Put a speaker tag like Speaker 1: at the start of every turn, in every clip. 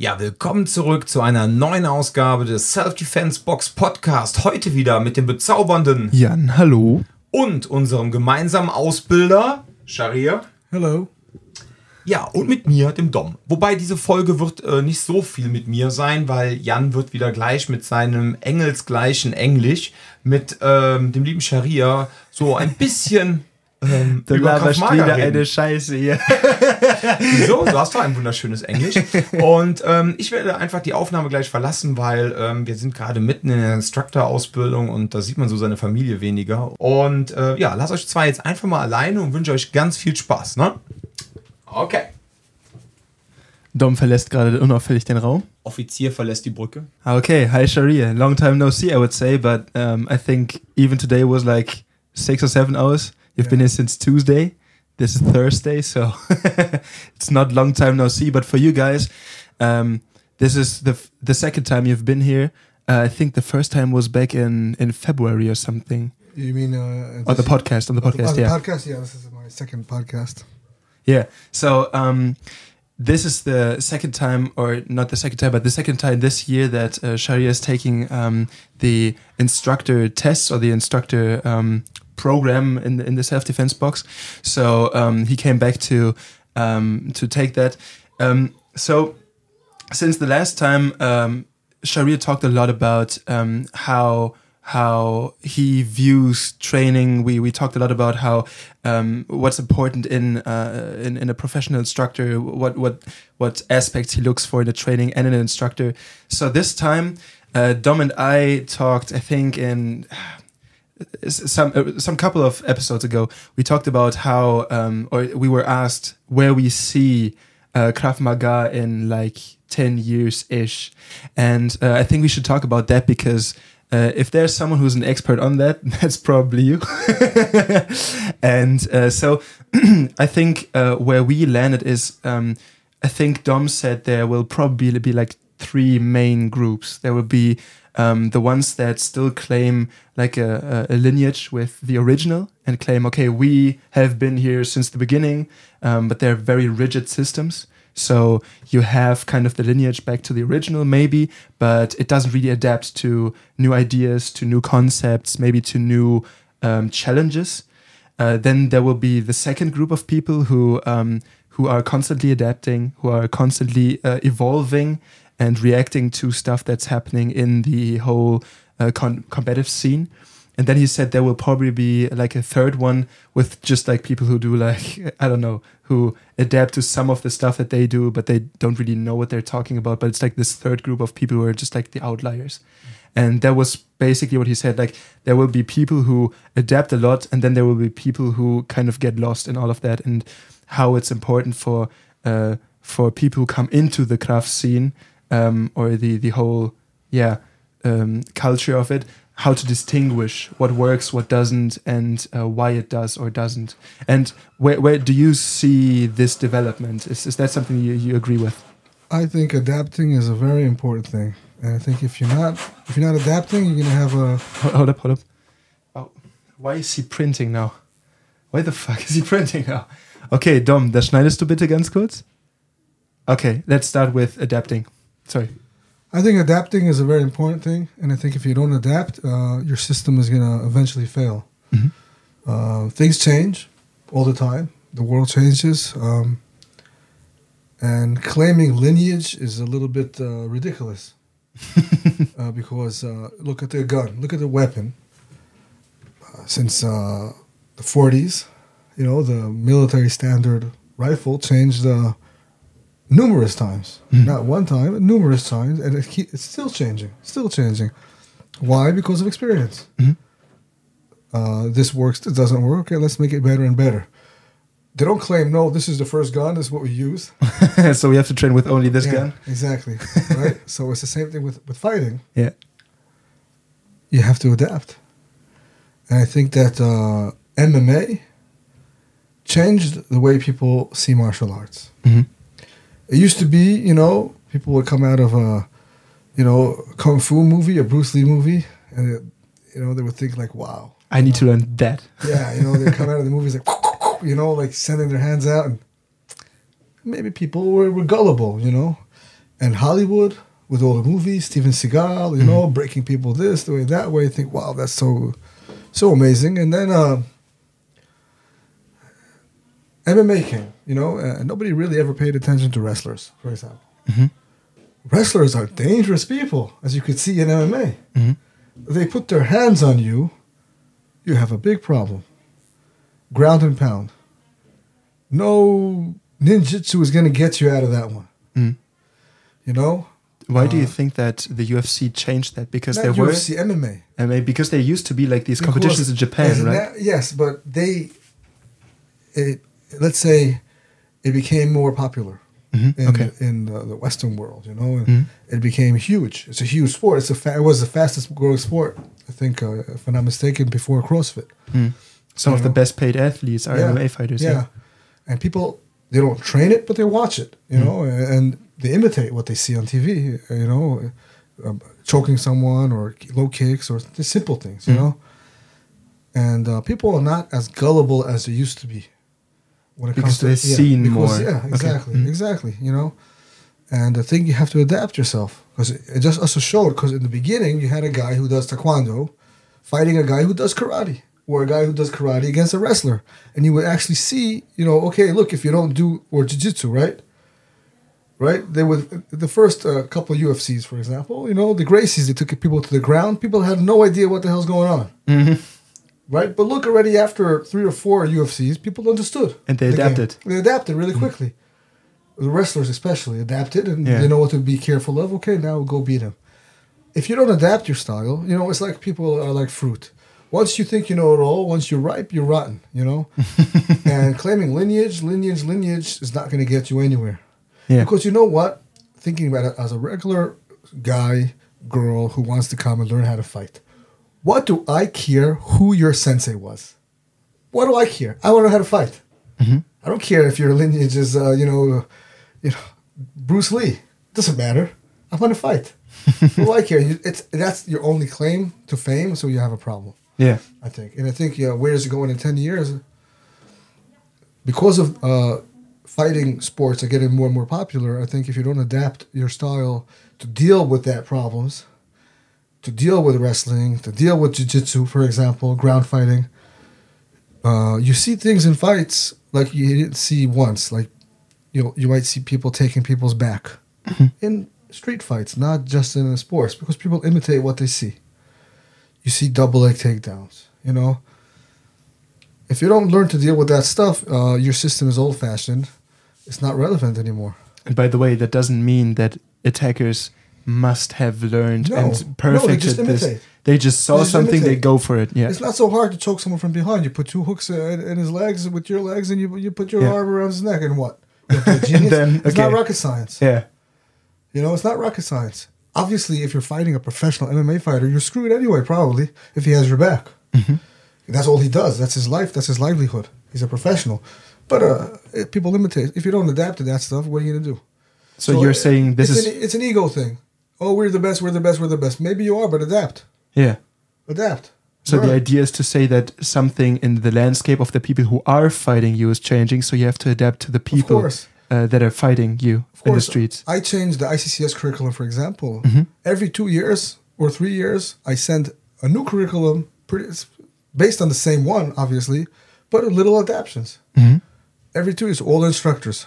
Speaker 1: Ja, willkommen zurück zu einer neuen Ausgabe des Self-Defense Box Podcast. Heute wieder mit dem bezaubernden
Speaker 2: Jan, hallo.
Speaker 1: und unserem gemeinsamen Ausbilder Sharia.
Speaker 2: Hallo.
Speaker 1: Ja, und mit mir, dem Dom. Wobei diese Folge wird äh, nicht so viel mit mir sein, weil Jan wird wieder gleich mit seinem engelsgleichen Englisch mit ähm, dem lieben Sharia so ein bisschen ähm,
Speaker 2: Du
Speaker 1: über
Speaker 2: laberst wieder
Speaker 1: reden.
Speaker 2: eine Scheiße hier.
Speaker 1: Wieso? Du hast doch ein wunderschönes Englisch. Und ähm, ich werde einfach die Aufnahme gleich verlassen, weil ähm, wir sind gerade mitten in der Instructor-Ausbildung und da sieht man so seine Familie weniger. Und äh, ja, lasst euch zwar jetzt einfach mal alleine und wünsche euch ganz viel Spaß, ne? Okay.
Speaker 2: Dom verlässt gerade unauffällig den Raum.
Speaker 1: Offizier verlässt die Brücke.
Speaker 2: Ah, Okay, hi Sharia. Long time no see, I would say, but um, I think even today was like six or seven hours. You've been here since Tuesday. This is Thursday, so it's not long time no see. But for you guys, um, this is the f- the second time you've been here. Uh, I think the first time was back in in February or something.
Speaker 3: You mean uh,
Speaker 2: On the podcast, on the podcast,
Speaker 3: the
Speaker 2: yeah.
Speaker 3: podcast? Yeah, this is my second podcast.
Speaker 2: Yeah. So um, this is the second time, or not the second time, but the second time this year that uh, Sharir is taking um, the instructor test or the instructor um, program in the, in the self defense box. So um, he came back to um, to take that. Um, so since the last time, um, Sharir talked a lot about how how he views training. We we talked a lot about how um, what's important in, uh, in in a professional instructor, what what what aspects he looks for in a training and in an instructor. So this time, uh, Dom and I talked. I think in some uh, some couple of episodes ago, we talked about how, um, or we were asked where we see uh, Krav Maga in like ten years ish, and uh, I think we should talk about that because. Uh, if there's someone who's an expert on that, that's probably you. and uh, so I think uh, where we landed is um, I think Dom said there will probably be like three main groups. There will be um, the ones that still claim like a, a, lineage with the original and claim, okay, we have been here since the beginning, um, but they're very rigid systems. So you have kind of the lineage back to the original, maybe, but it doesn't really adapt to new ideas, to new concepts, maybe to new um, challenges. Uh, then there will be the second group of people who um, who are constantly adapting, who are constantly uh, evolving and reacting to stuff that's happening in the whole uh, competitive scene. And then he said there will probably be like a third one with just like people who do like I don't know who adapt to some of the stuff that they do, but they don't really know what they're talking about. But it's like this third group of people who are just like the outliers. And that was basically what he said. Like there will be people who adapt a lot, and then there will be people who kind of get lost in all of that, and how it's important for uh, for people who come into the Krav scene um, or the the whole yeah um, culture of it, how to distinguish what works, what doesn't, and uh, why it does or doesn't. And where where do you see this development? Is is that something you, you agree with?
Speaker 3: I think adapting is a very important thing, and I think if you're not if you're not adapting, you're gonna have a
Speaker 2: Hold, hold up, hold up. Oh, why is he printing now? Why the fuck is he printing now? Okay, Dom, das schneidest du bitte ganz kurz? Okay, let's start with adapting. Sorry.
Speaker 3: I think adapting is a very important thing, and I think if you don't adapt, uh, your system is gonna eventually fail.
Speaker 2: Mhm.
Speaker 3: Uh, things change all the time. The world changes, um, and claiming lineage is a little bit uh, ridiculous. uh, because uh, look at the gun, look at the weapon. Uh, since uh, the 40s, you know, the military standard rifle changed uh, numerous times.
Speaker 2: Mhm.
Speaker 3: Not one time, but numerous times, and it keep, it's still changing, still changing. Why? Because of experience.
Speaker 2: Mhm.
Speaker 3: Uh, this works, this doesn't work. Okay, let's make it better and better. They don't claim, no, this is the first gun, this is what we use.
Speaker 2: so we have to train with only this
Speaker 3: Yeah,
Speaker 2: gun?
Speaker 3: Exactly. right? So it's the same thing with, with fighting.
Speaker 2: Yeah.
Speaker 3: You have to adapt. And I think that uh, MMA changed the way people see martial arts.
Speaker 2: Mhm.
Speaker 3: It used to be, you know, people would come out of a, you know, kung fu movie, a Bruce Lee movie, and it, you know they would think like, wow,
Speaker 2: I need to learn that.
Speaker 3: yeah, you know, they come out of the movies like, you know, like sending their hands out, and maybe people were, were gullible, you know, and Hollywood with all the movies, Steven Seagal, you know, breaking people this, the way that way. Think, wow, that's so, so amazing. And then uh, MMA came, you know, and nobody really ever paid attention to wrestlers, for example. Wrestlers are dangerous people, as you could see in MMA. They put their hands on you, you have a big problem. Ground and pound. No ninjutsu is going to get you out of that one.
Speaker 2: Mm.
Speaker 3: You know?
Speaker 2: Why do you
Speaker 3: Uh,
Speaker 2: think that the UFC changed that? Because there were,
Speaker 3: UFC, MMA.
Speaker 2: Mean, because there used to be like these
Speaker 3: Because-
Speaker 2: competitions in Japan, right?
Speaker 3: that- yes, but they, it, let's say, it became more popular
Speaker 2: Mhm,
Speaker 3: in,
Speaker 2: okay.
Speaker 3: in the, the Western world. You know, and
Speaker 2: Mhm.
Speaker 3: it became huge. It's a huge sport. It's a fa- it was the fastest growing sport. I think, uh, if I'm not mistaken, before CrossFit.
Speaker 2: Mm. Some
Speaker 3: You
Speaker 2: of the best paid athletes are
Speaker 3: Yeah.
Speaker 2: MMA fighters.
Speaker 3: Yeah.
Speaker 2: Yeah.
Speaker 3: And people, they don't train it, but they watch it, you
Speaker 2: Mm.
Speaker 3: know, and they imitate what they see on TV, you know, um, choking someone or low kicks or the simple things, you
Speaker 2: Mm.
Speaker 3: know. And uh, people are not as gullible as they used to be. When it
Speaker 2: Because
Speaker 3: comes to
Speaker 2: they've seen
Speaker 3: because-
Speaker 2: more.
Speaker 3: Yeah, exactly,
Speaker 2: Mm.
Speaker 3: exactly, you know. And I think you have to adapt yourself because it, it just also showed because in the beginning you had a guy who does taekwondo fighting a guy who does karate or a guy who does karate against a wrestler. And you would actually see, you know, okay, look, if you don't do, or jiu-jitsu, right? Right? They would, the first uh, couple of UFCs, for example, you know, the Gracies, they took people to the ground. People had no idea what the hell's going on.
Speaker 2: Mhm.
Speaker 3: Right? But look, already after three or four UFCs, people understood.
Speaker 2: And they
Speaker 3: the game.
Speaker 2: adapted.
Speaker 3: They adapted really mm-hmm. quickly. The wrestlers, especially, adapted and
Speaker 2: Yeah.
Speaker 3: they know what to be careful of. Okay, now we'll go beat him. If you don't adapt your style, you know, it's like people are like fruit. Once you think you know it all, once you're ripe, you're rotten, you know? and claiming lineage, lineage, lineage is not going to get you anywhere.
Speaker 2: Yeah.
Speaker 3: Because you know what? Thinking about it as a regular guy, girl who wants to come and learn how to fight, what do I care who your sensei was? What do I care? I want to know how to fight. I don't care if your lineage is, uh, you know, you know, Bruce Lee. Doesn't matter. I want to fight. what do I care? You, it's that's your only claim to fame, so you have a problem.
Speaker 2: Yeah.
Speaker 3: I think, and I think yeah, where is it going in ten years? Because of uh, fighting sports are getting more and more popular, I think if you don't adapt your style to deal with that problems, to deal with wrestling, to deal with jiu-jitsu, for example, ground fighting, uh, you see things in fights like you didn't see once. Like you know, you might see people taking people's back in street fights, not just in the sports, because people imitate what they see. You see double leg takedowns. You know, if you don't learn to deal with that stuff, uh, your system is old fashioned. It's not relevant anymore.
Speaker 2: And by the way, that doesn't mean that attackers must have learned
Speaker 3: No.
Speaker 2: and
Speaker 3: No, they
Speaker 2: perfected
Speaker 3: just
Speaker 2: this.
Speaker 3: imitate.
Speaker 2: They just saw
Speaker 3: They just
Speaker 2: something, they go for it. Yeah.
Speaker 3: It's not so hard to choke someone from behind. You put two hooks in, in his legs with your legs, and you you put your
Speaker 2: Yeah.
Speaker 3: arm around his neck, and what? You're a
Speaker 2: then-
Speaker 3: it's not rocket science.
Speaker 2: Yeah.
Speaker 3: You know, it's not rocket science. Obviously, if you're fighting a professional MMA fighter, you're screwed anyway, probably, if he has your back.
Speaker 2: Mm-hmm.
Speaker 3: That's all he does. That's his life. That's his livelihood. He's a professional. But uh, people imitate. If you don't adapt to that stuff, what are you going to do?
Speaker 2: So, you're
Speaker 3: it-
Speaker 2: saying this
Speaker 3: it's
Speaker 2: is
Speaker 3: An, it's an ego thing. Oh, we're the best, we're the best, we're the best. Maybe you are, but adapt.
Speaker 2: yeah.
Speaker 3: Adapt.
Speaker 2: So the idea is to say that something in the landscape of the people who are fighting you is changing. So you have to adapt to the people uh, that are fighting you
Speaker 3: Of
Speaker 2: in the streets.
Speaker 3: I changed the ICCS curriculum, for example.
Speaker 2: Mm-hmm.
Speaker 3: Every two years or three years, I send a new curriculum, pretty, it's based on the same one, obviously, but little adaptations.
Speaker 2: Mm-hmm.
Speaker 3: Every two years, all the instructors,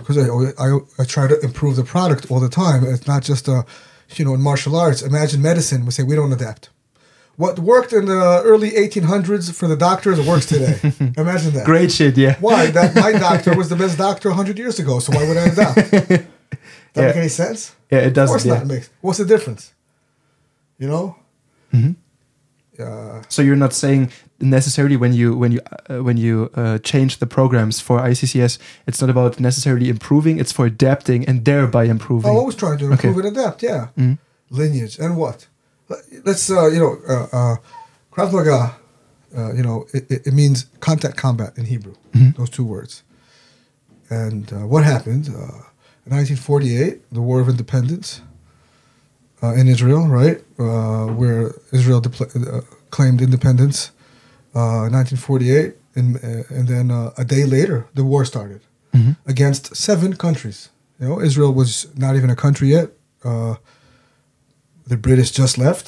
Speaker 3: because I, I I try to improve the product all the time. It's not just a, you know, in martial arts. Imagine medicine. We say we don't adapt. What worked in the early 1800s for the doctors works today. Imagine that.
Speaker 2: Great shit, yeah.
Speaker 3: Why? That my doctor was the best doctor 100 years ago. So why would I adapt? Does that
Speaker 2: Yeah.
Speaker 3: make any sense?
Speaker 2: Yeah, it doesn't.
Speaker 3: course
Speaker 2: yeah.
Speaker 3: not. Makes. What's the difference? You know.
Speaker 2: Mhm.
Speaker 3: Uh,
Speaker 2: So you're not saying necessarily when you when you uh, when you uh, change the programs for ICCS, it's not about necessarily improving. It's for adapting and thereby improving.
Speaker 3: I'm always trying to
Speaker 2: Okay.
Speaker 3: improve and adapt. Yeah.
Speaker 2: Mhm.
Speaker 3: Lineage and what? Let- Let's uh, you know, uh, uh, Krav Maga. Uh, you know, it, it, means contact combat in Hebrew.
Speaker 2: Mhm.
Speaker 3: Those two words. And uh, what happened? Uh, in 1948, the War of Independence uh, in Israel, right, uh, where Israel depl- uh, claimed independence. Uh, 1948, and uh, and then uh, a day later, the war started
Speaker 2: Mhm.
Speaker 3: against seven countries. You know, Israel was not even a country yet. Uh, the British just left.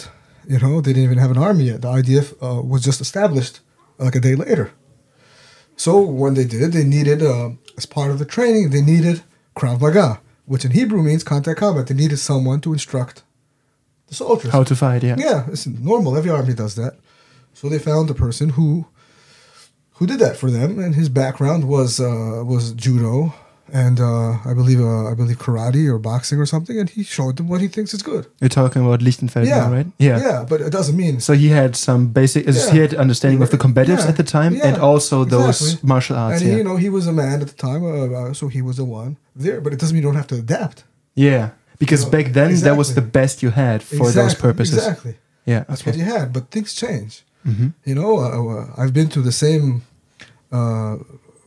Speaker 3: You know, they didn't even have an army yet. The IDF uh, was just established like a day later. So when they did, they needed, uh, as part of the training, they needed Krav Maga, which in Hebrew means contact combat. They needed someone to instruct soldiers.
Speaker 2: How to fight, yeah.
Speaker 3: Yeah, it's normal. Every army does that. So they found a person who who did that for them, and his background was uh, was judo and uh, I believe uh, I believe karate or boxing or something, and he showed them what he thinks is good.
Speaker 2: You're talking about Lichtenfeld
Speaker 3: Yeah,
Speaker 2: right?
Speaker 3: yeah, yeah, but it doesn't mean
Speaker 2: So he had some basic,
Speaker 3: Yeah.
Speaker 2: he had understanding of the combatives
Speaker 3: Yeah,
Speaker 2: at the time, and also those martial arts.
Speaker 3: and he, you know he was a man at the time, uh, uh, so he was the one there. But it doesn't mean you don't have to adapt.
Speaker 2: yeah, because back then that was the best you had for those purposes.
Speaker 3: Exactly,
Speaker 2: Yeah,
Speaker 3: that's
Speaker 2: okay.
Speaker 3: what you had. But things change.
Speaker 2: Mhm.
Speaker 3: You know, uh, uh, I've been to the same uh,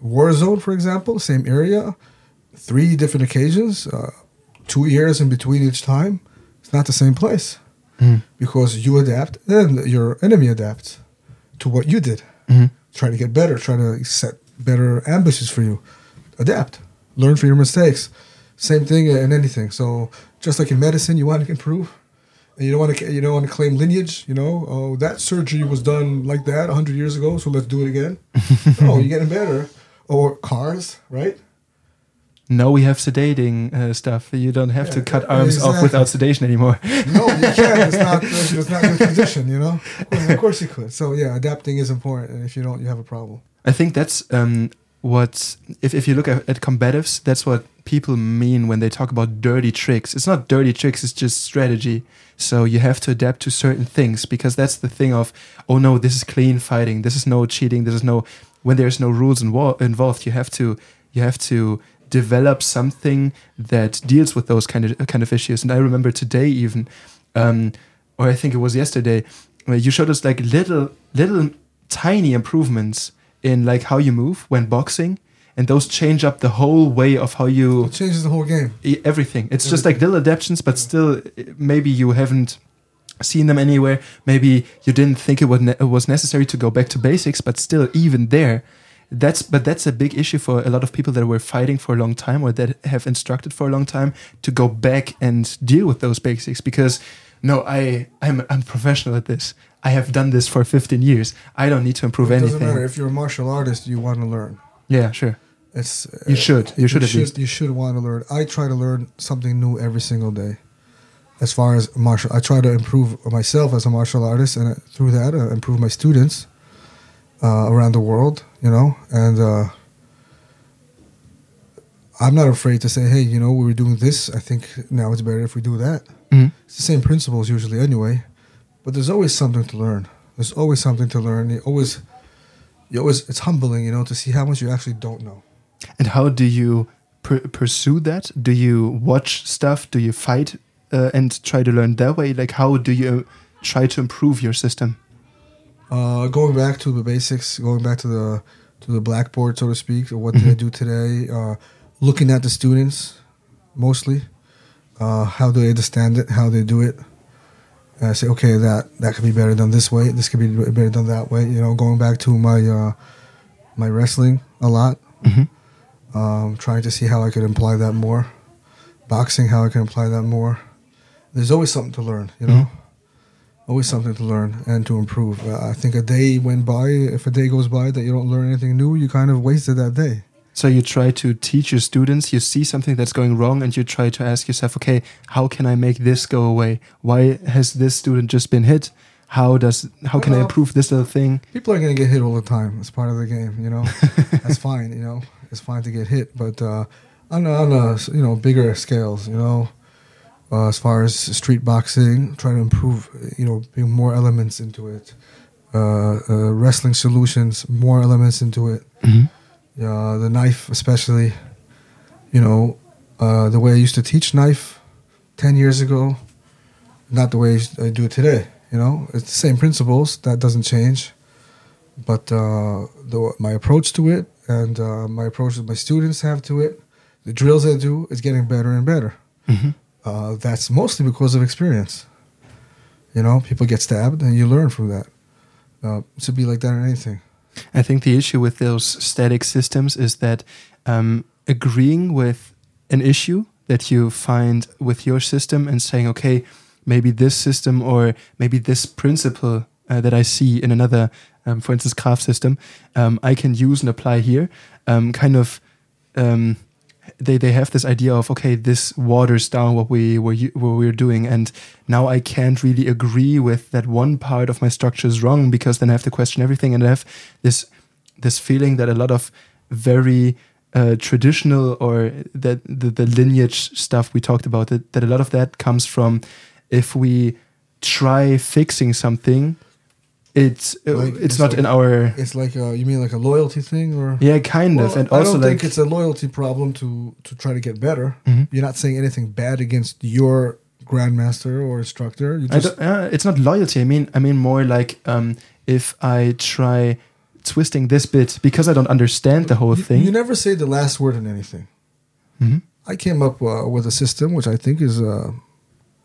Speaker 3: war zone, for example, same area, three different occasions, uh, two years in between each time. It's not the same place
Speaker 2: Mm.
Speaker 3: because you adapt and your enemy adapts to what you did.
Speaker 2: Mhm.
Speaker 3: Try to get better, try to set better ambitions for you. Adapt, learn from your mistakes. Same thing in anything. So just like in medicine, you want to improve. And you don't want to you don't want to claim lineage. You know, oh that surgery was done like that hundred years ago, so let's do it again. no, you're getting better. Or cars, right?
Speaker 2: Now we have sedating uh, stuff. You don't have to cut arms off without sedation anymore.
Speaker 3: No, you can't. It's not. It's not your condition. You know. Of course, of course you could. So yeah, adapting is important, and if you don't, you have a problem.
Speaker 2: I think that's um, what, if, if you look at, at combatives, that's what people mean when they talk about dirty tricks. It's not dirty tricks, it's just strategy. So you have to adapt to certain things because that's the thing of, oh no, this is clean fighting. This is no cheating. This is no, when there's no rules invo- involved, you have to, you have to develop something that deals with those kind of kind of issues. And I remember today even, um, or I think it was yesterday, you showed us like little little tiny improvements in like how you move when boxing, and those change up the whole way of how you
Speaker 3: It changes the whole game.
Speaker 2: e- everything. It's just like little adaptations, but still, uh, maybe you haven't seen them anywhere. Maybe you didn't think it was it was necessary to go back to basics, but still, even there, that's but that's a big issue for a lot of people that were fighting for a long time or that have instructed for a long time to go back and deal with those basics because. No, I I'm I'm professional at this. I have done this for 15 years. I don't need to improve
Speaker 3: It doesn't
Speaker 2: anything.
Speaker 3: matter if you're a martial artist. You want to learn.
Speaker 2: Yeah, sure.
Speaker 3: It's uh,
Speaker 2: You should. You should at least.
Speaker 3: You should want to learn. I try to learn something new every single day. As far as martial, I try to improve myself as a martial artist, and uh, through that, uh, improve my students uh, around the world. You know, and uh, I'm not afraid to say, "Hey, you know, we were doing this. I think now it's better if we do that."
Speaker 2: Mhm.
Speaker 3: It's the same principles usually, anyway. But there's always something to learn. There's always something to learn. You always, you always. It's humbling, you know, to see how much you actually don't know.
Speaker 2: And how do you pur- pursue that? Do you watch stuff? Do you fight uh, and try to learn that way? Like, how do you try to improve your system?
Speaker 3: Uh, going back to the basics, going back to the to the blackboard, so to speak, or what did I do today? Uh, looking at the students, mostly. Uh, how do they understand it? How they do it? And I say, okay, that that could be better done this way. This could be better done that way. You know, going back to my uh, my wrestling a lot,
Speaker 2: Mhm.
Speaker 3: Um, trying to see how I could apply that more. Boxing, how I can apply that more. There's always something to learn, you know. Always something to learn and to improve. Uh, I think a day went by. If a day goes by that you don't learn anything new, you kind of wasted that day.
Speaker 2: So you try to teach your students. You see something that's going wrong, and you try to ask yourself, okay, how can I make this go away? Why has this student just been hit? How does how can I improve this little thing?
Speaker 3: People are gonna get hit all the time. It's part of the game, you know. That's fine, you know. It's fine to get hit, but uh, on a, on a you know bigger scales, you know, uh, as far as street boxing, try to improve, you know, bring more elements into it. Uh, uh, wrestling solutions, more elements into it. Uh, the knife, especially, you know, uh, the way I used to teach knife ten years ago, not the way I do it today. You know, it's the same principles. That doesn't change, but uh, the, my approach to it and uh, my approach that my students have to it, the drills I do, is getting better and better. Uh, that's mostly because of experience. You know, people get stabbed, and you learn from that. Uh, it should be like that in anything.
Speaker 2: I think the issue with those static systems is that um, agreeing with an issue that you find with your system and saying, okay, maybe this system or maybe this principle uh, that I see in another, um, for instance, Krav system, um, I can use and apply here. Um, kind of, um, they they have this idea of okay, this waters down what we were what we we're doing, and now I can't really agree with that one part of my structure is wrong because then I have to question everything, and I have this this feeling that a lot of very uh, traditional or that the, the lineage stuff we talked about that, that a lot of that comes from if we try fixing something it's uh,
Speaker 3: Like,
Speaker 2: it's,
Speaker 3: it's
Speaker 2: not
Speaker 3: like-
Speaker 2: in our
Speaker 3: It's like a, you mean like a loyalty thing, or
Speaker 2: yeah kind of and
Speaker 3: I
Speaker 2: also
Speaker 3: don't
Speaker 2: like
Speaker 3: think it's a loyalty problem to to try to get better.
Speaker 2: Mhm.
Speaker 3: You're not saying anything bad against your grandmaster or instructor. You just
Speaker 2: uh, it's not loyalty. I mean, I mean more like um, if I try twisting this bit because I don't understand the whole
Speaker 3: you,
Speaker 2: thing.
Speaker 3: you never say the last word in anything.
Speaker 2: Mhm.
Speaker 3: I came up uh, with a system which I think is uh,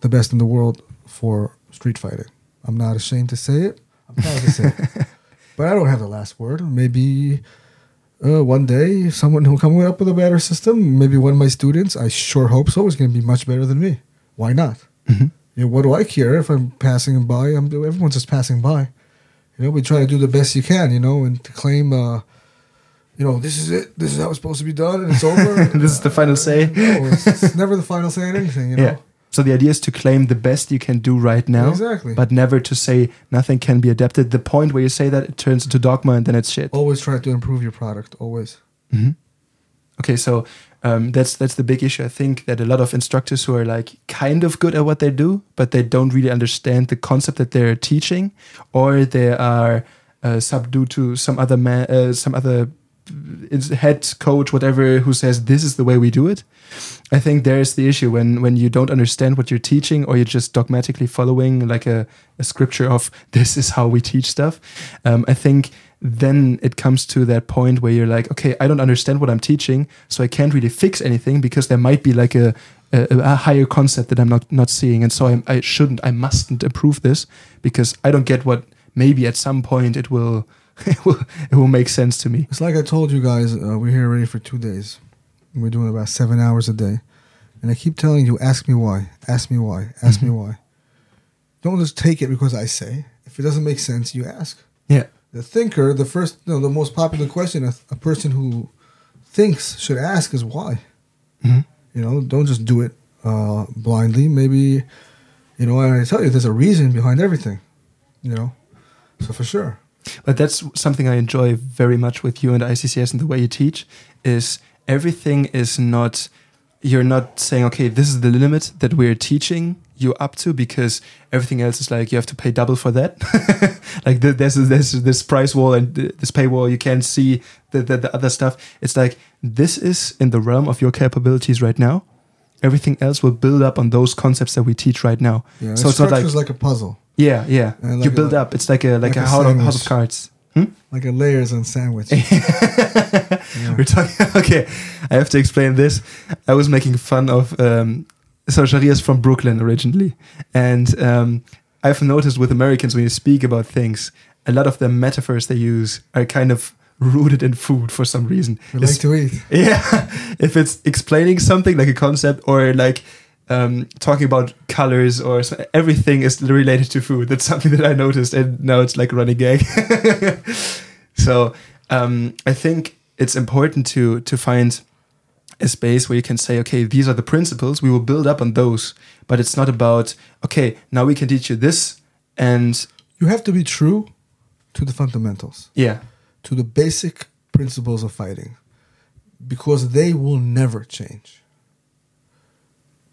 Speaker 3: the best in the world for street fighting. I'm not ashamed to say it. I'm proud to say. But I don't have the last word. Maybe uh, one day someone will come up with a better system. Maybe one of my students, I sure hope so, is going to be much better than me. Why not?
Speaker 2: Mhm.
Speaker 3: You know, what do I care if I'm passing by? I'm everyone's just passing by. You know, we try to do the best you can. You know, and to claim, uh, you know, this is it. This is how it's supposed to be done, and it's over.
Speaker 2: this is the final say.
Speaker 3: no, it's, it's never the final say in anything. You know,
Speaker 2: Yeah. So the idea is to claim the best you can do right now,
Speaker 3: exactly.
Speaker 2: but never to say nothing can be adapted. The point where you say that it turns into dogma and then it's shit.
Speaker 3: always try to improve your product. Always.
Speaker 2: Mhm. Okay, so um, that's that's the big issue. I think that a lot of instructors who are like kind of good at what they do, but they don't really understand the concept that they're teaching, or they are uh, subdued to some other man, uh, some other head coach, whatever, who says this is the way we do it. I think there's the issue when when you don't understand what you're teaching, or you're just dogmatically following like a, a scripture of this is how we teach stuff. Um, I think then it comes to that point where you're like, okay, I don't understand what I'm teaching, so I can't really fix anything because there might be like a a, a higher concept that I'm not not seeing, and so I, I shouldn't, I mustn't improve this because I don't get what maybe at some point it will it will, it will make sense to me.
Speaker 3: It's like I told you guys. Uh, we're here already for two days. We're doing about seven hours a day, and I keep telling you, ask me why, ask me why, ask me why. Don't just take it because I say. If it doesn't make sense, you ask.
Speaker 2: Yeah.
Speaker 3: The thinker, the first, no, the most popular question a, a person who thinks should ask is why.
Speaker 2: Mhm.
Speaker 3: You know, don't just do it uh, blindly. Maybe, you know, I tell you, there's a reason behind everything. You know, so for sure.
Speaker 2: But that's something I enjoy very much with you and ICCS and the way you teach is everything is not you're not saying okay this is the limit that we're teaching you up to because everything else is like you have to pay double for that. Like there's there's this price wall and this paywall you can't see the, the the other stuff. It's like this is in the realm of your capabilities right now. Everything else will build up on those concepts that we teach right now.
Speaker 3: Yeah,
Speaker 2: so it's not like
Speaker 3: like a puzzle,
Speaker 2: yeah yeah.
Speaker 3: And
Speaker 2: you
Speaker 3: like a-
Speaker 2: build up. It's like a like,
Speaker 3: like
Speaker 2: a,
Speaker 3: a
Speaker 2: house, of, house cards
Speaker 3: like a layers on sandwich.
Speaker 2: We're talking. Okay, I have to explain this. I was making fun of. Um, so Sharir is from Brooklyn originally, and um, I've noticed with Americans when you speak about things, a lot of the metaphors they use are kind of rooted in food for some reason.
Speaker 3: We like to eat.
Speaker 2: yeah, if it's explaining something like a concept or like um, talking about colors or so, everything is related to food. That's something that I noticed, and now it's like a running gag. so um, I think it's important to to find a space where you can say, okay, these are the principles. We will build up on those, but it's not about okay. Now we can teach you this, and
Speaker 3: You have to be true to the fundamentals,
Speaker 2: yeah,
Speaker 3: to the basic principles of fighting, because they will never change.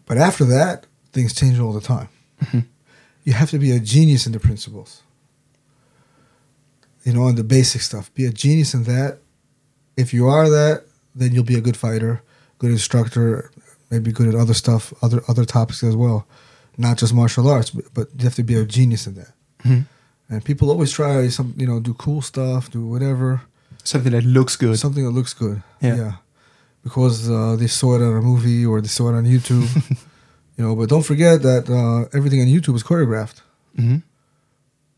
Speaker 3: But after that, things change all the time. You have to be a genius in the principles. You know, on the basic stuff. Be a genius in that. If you are that, then you'll be a good fighter, good instructor, maybe good at other stuff, other other topics as well. Not just martial arts, but, but you have to be a genius in that.
Speaker 2: Mhm.
Speaker 3: And people always try some, you know, do cool stuff, do whatever,
Speaker 2: something that looks good.
Speaker 3: something that looks good.
Speaker 2: Yeah.
Speaker 3: Because uh, they saw it on a movie or they saw it on YouTube. you know, but don't forget that uh, everything on YouTube is choreographed.
Speaker 2: Mhm.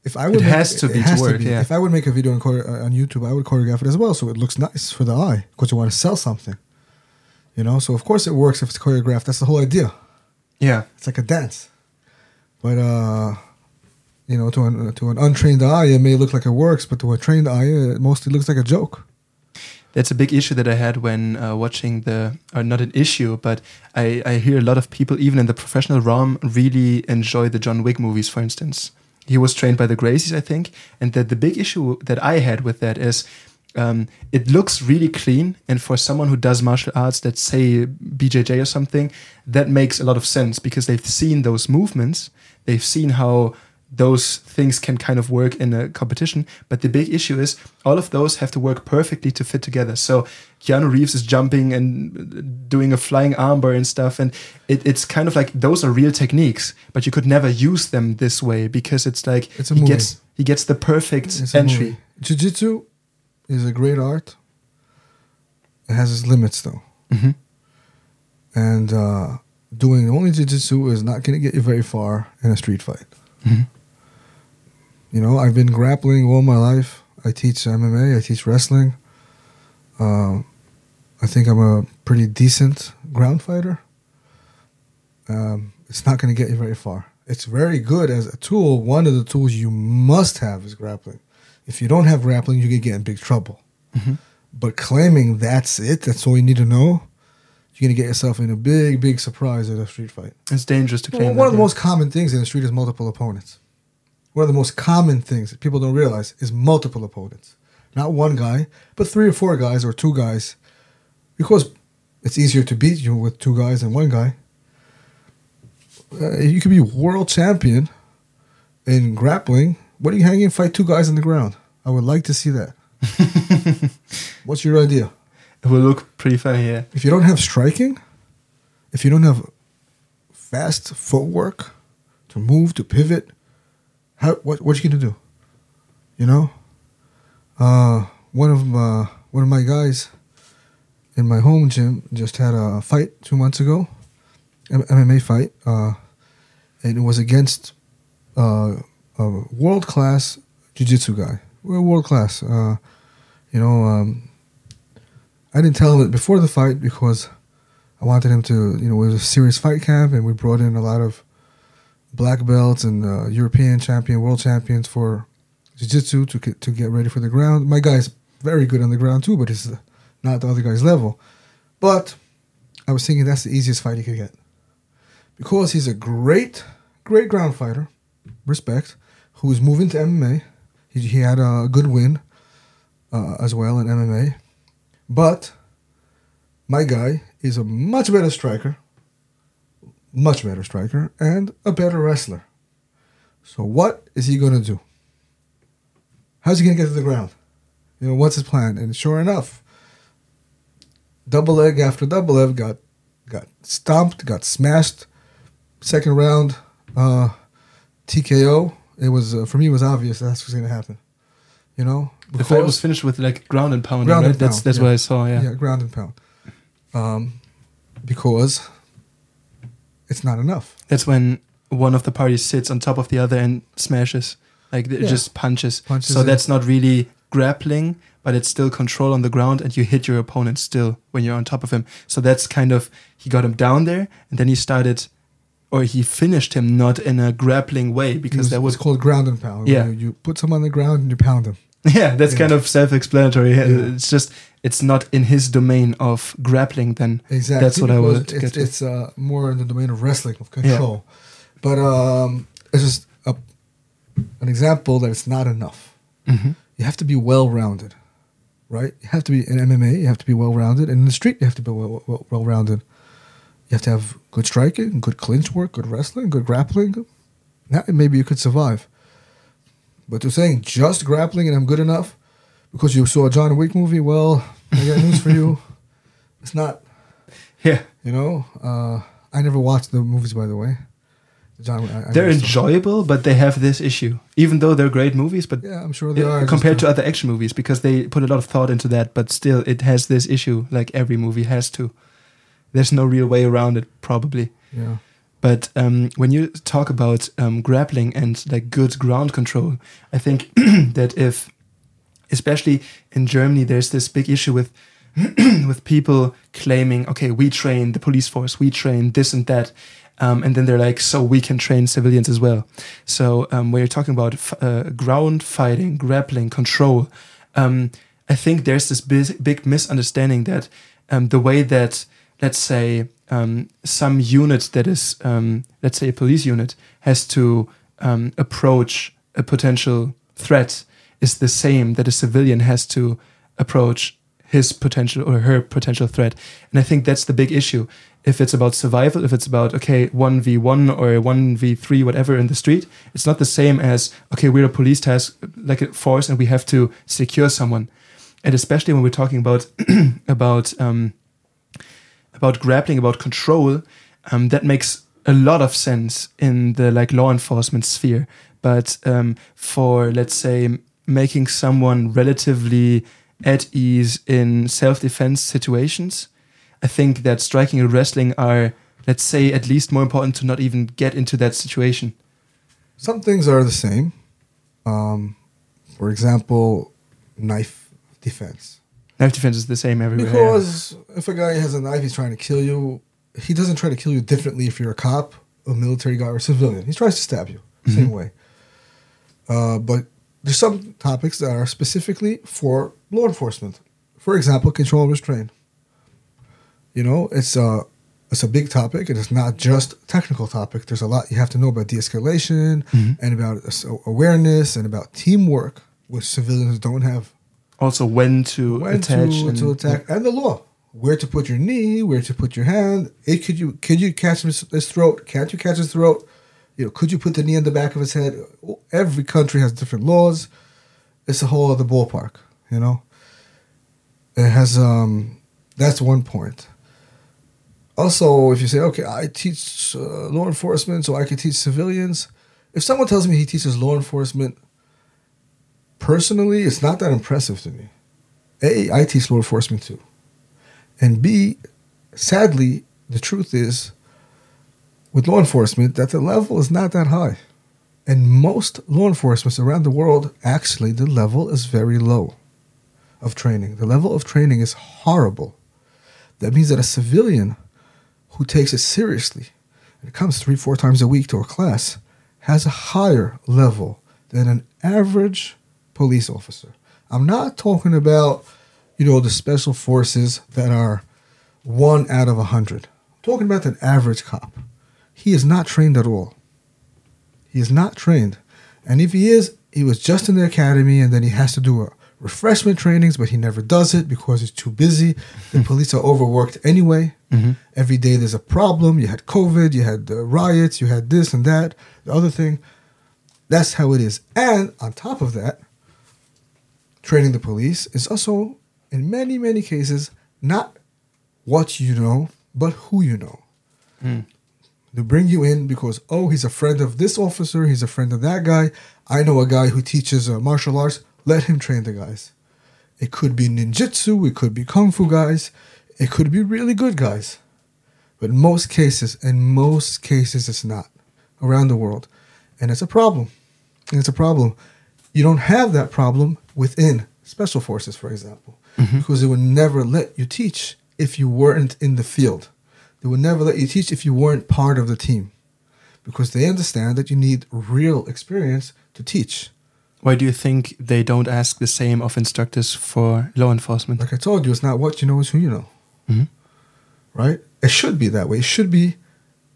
Speaker 3: If I would,
Speaker 2: It
Speaker 3: make-
Speaker 2: has to be to
Speaker 3: has
Speaker 2: work, yeah.
Speaker 3: If I would make a video on, uh, on YouTube, I would choreograph it as well, so it looks nice for the eye because you want to sell something. You know, so of course it works if it's choreographed. That's the whole idea.
Speaker 2: Yeah.
Speaker 3: It's like a dance. But uh, you know, to an to an untrained eye, it may look like it works, but to a trained eye, it mostly looks like a joke.
Speaker 2: That's a big issue that I had when uh, watching the, or not an issue, but I, I hear a lot of people, even in the professional realm, really enjoy the John Wick movies, for instance. He was trained by the Gracies, I think, and that the big issue that I had with that is um, it looks really clean, and for someone who does martial arts, let's say BJJ or something, that makes a lot of sense because they've seen those movements, they've seen how those things can kind of work in a competition. But the big issue is all of those have to work perfectly to fit together. So Keanu Reeves is jumping and doing a flying armbar and stuff, and it, it's kind of like those are real techniques, but you could never use them this way because it's like
Speaker 3: It's a
Speaker 2: he
Speaker 3: movie.
Speaker 2: gets he gets the perfect
Speaker 3: It's
Speaker 2: entry.
Speaker 3: movie. Jiu-jitsu is a great art. It has its limits, though.
Speaker 2: Mhm.
Speaker 3: And uh, doing only jiu-jitsu is not going to get you very far in a street fight.
Speaker 2: Mhm.
Speaker 3: You know, I've been grappling all my life. I teach MMA. I teach wrestling. Um, I think I'm a pretty decent ground fighter. Um, it's not going to get you very far. It's very good as a tool. One of the tools you must have is grappling. If you don't have grappling, you could get in big trouble.
Speaker 2: Mhm.
Speaker 3: But claiming that's it, that's all you need to know, you're going to get yourself in a big, big surprise at a street fight.
Speaker 2: It's dangerous to
Speaker 3: Well,
Speaker 2: claim.
Speaker 3: one of the most common things in the street is multiple opponents. One of the most common things that people don't realize is multiple opponents. Not one guy, but three or four guys or two guys. Because it's easier to beat you with two guys than one guy. Uh, you could be world champion in grappling. What are you hanging? Fight two guys on the ground. I would like to see that. What's your idea?
Speaker 2: It will look pretty funny, yeah.
Speaker 3: if you don't have striking, if you don't have fast footwork to move to pivot, how what what you gonna do? You know, uh, one of uh, one of my guys in my home gym just had a fight two months ago, MMA fight, uh, and it was against uh, a world class jiu-jitsu guy. We're world class. Uh, you know, um, I didn't tell him it before the fight because I wanted him to, you know, it was a serious fight camp, and we brought in a lot of black belts and uh, European champion, world champions for jiu-jitsu to get, to get ready for the ground. My guy's very good on the ground too, but he's not the other guy's level. But I was thinking that's the easiest fight he could get because he's a great, great ground fighter, respect, who's moving to MMA. He, he had a good win uh, as well in MMA. But my guy is a much better striker, much better striker, and a better wrestler. So what is he going to do? How's he going to get to the ground? You know, what's his plan? And sure enough, double leg after double leg got got stomped, got smashed. Second round, uh, TKO. It was uh, for me. It was obvious that's what's going to happen. You know,
Speaker 2: The fight was finished with like ground and pound,
Speaker 3: Ground
Speaker 2: right?
Speaker 3: and
Speaker 2: that's
Speaker 3: pound,
Speaker 2: that's
Speaker 3: yeah.
Speaker 2: what I saw, yeah.
Speaker 3: yeah, ground and pound. Um, because it's not enough.
Speaker 2: That's when one of the parties sits on top of the other and smashes, like it
Speaker 3: Yeah.
Speaker 2: just punches.
Speaker 3: Punches
Speaker 2: so
Speaker 3: in.
Speaker 2: that's not really grappling, but it's still control on the ground, and you hit your opponent still when you're on top of him. So that's kind of he got him down there, and then he started, or he finished him not in a grappling way because
Speaker 3: was,
Speaker 2: that was
Speaker 3: it's called ground and pound.
Speaker 2: Yeah.
Speaker 3: You, you put someone on the ground and you pound them.
Speaker 2: yeah, that's
Speaker 3: Yeah.
Speaker 2: kind of self-explanatory.
Speaker 3: Yeah.
Speaker 2: It's just it's not in his domain of grappling. Then
Speaker 3: Exactly.
Speaker 2: That's what I to
Speaker 3: it's,
Speaker 2: get.
Speaker 3: It's uh, more in the domain of wrestling, of control. But um, it's just a, an example that it's not enough.
Speaker 2: Mhm.
Speaker 3: You have to be well rounded, right? You have to be in MMA. You have to be well rounded, and in the street, you have to be well, well, well rounded. You have to have good striking, good clinch work, good wrestling, good grappling. Now maybe you could survive. But to saying just grappling and I'm good enough because you saw a John Wick movie, well, I got news for you. It's not.
Speaker 2: yeah,
Speaker 3: You know, uh, I never watched the movies, by the way. John, I, I
Speaker 2: they're enjoyable, but they have this issue. Even though they're great movies, but
Speaker 3: Yeah, I'm sure they
Speaker 2: Uh,
Speaker 3: are.
Speaker 2: compared to other action movies because they put a lot of thought into that but still it has this issue like every movie has to there's no real way around it probably
Speaker 3: yeah,
Speaker 2: but um, when you talk about um, grappling and like good ground control i think that if especially in germany there's this big issue with with people claiming, okay, we train the police force, we train this and that. Um, and then they're like, so we can train civilians as well. So um, when you're talking about uh, ground fighting, grappling, control, um, I think there's this big, big misunderstanding that um, the way that, let's say, um, some unit that is, um, let's say, a police unit has to approach a potential threat is the same that a civilian has to approach his potential or her potential threat. And I think that's the big issue. If it's about survival, if it's about, okay, 1v1 or 1v3, whatever in the street, it's not the same as, okay, we're a police task, like a force, and we have to secure someone. And especially when we're talking about, about, um, about grappling, about control, um, that makes a lot of sense in the like law enforcement sphere. But um, for, let's say, making someone relatively at ease in self defense situations. I think that striking and wrestling are, let's say, at least more important to not even get into that situation.
Speaker 3: Some things are the same. Um, for example, knife defense.
Speaker 2: Knife defense is the same everywhere.
Speaker 3: Because if a guy has a knife, he's trying to kill you. He doesn't try to kill you differently if you're a cop, a military guy, or a civilian. He tries to stab you, mm-hmm. same way. Uh, but there's some topics that are specifically for law enforcement. For example, control and restraint. You know, it's a it's a big topic, and it's not just a technical topic. There's a lot you have to know about de-escalation mm-hmm. and about awareness and about teamwork, which civilians don't have.
Speaker 2: Also, when to when attach
Speaker 3: to, and, to attack, yeah. and the law, where to put your knee, where to put your hand. It could you could you catch his, his throat? Can't you catch his throat? You know, could you put the knee on the back of his head? Every country has different laws. It's a whole other ballpark, you know. It has um, that's one point. Also, if you say, okay, I teach uh, law enforcement, so I can teach civilians. If someone tells me he teaches law enforcement, personally, it's not that impressive to me. A, I teach law enforcement too, and B, sadly, the truth is with law enforcement that the level is not that high. And most law enforcement around the world, actually, the level is very low of training. The level of training is horrible. That means that a civilian who takes it seriously and comes three, four times a week to a class has a higher level than an average police officer. I'm not talking about, you know, the special forces that are one out of a hundred. I'm talking about an average cop he is not trained at all. He is not trained. And if he is, he was just in the academy and then he has to do a refreshment trainings, but he never does it because he's too busy. The police are overworked anyway. Mm-hmm. Every day there's a problem. You had COVID, you had uh, riots, you had this and that, the other thing. That's how it is. And on top of that, training the police is also, in many, many cases, not what you know, but who you know. Mm. They bring you in because, oh, he's a friend of this officer, he's a friend of that guy. I know a guy who teaches uh, martial arts. Let him train the guys. It could be ninjutsu, it could be kung fu guys, it could be really good guys. But in most cases, in most cases, it's not around the world. And it's a problem. And it's a problem. You don't have that problem within special forces, for example, mm-hmm. because they would never let you teach if you weren't in the field. They would never let you teach if you weren't part of the team because they understand that you need real experience to teach.
Speaker 2: Why do you think they don't ask the same of instructors for law enforcement?
Speaker 3: Like I told you, it's not what you know, it's who you know. Mm-hmm. Right? It should be that way. It should be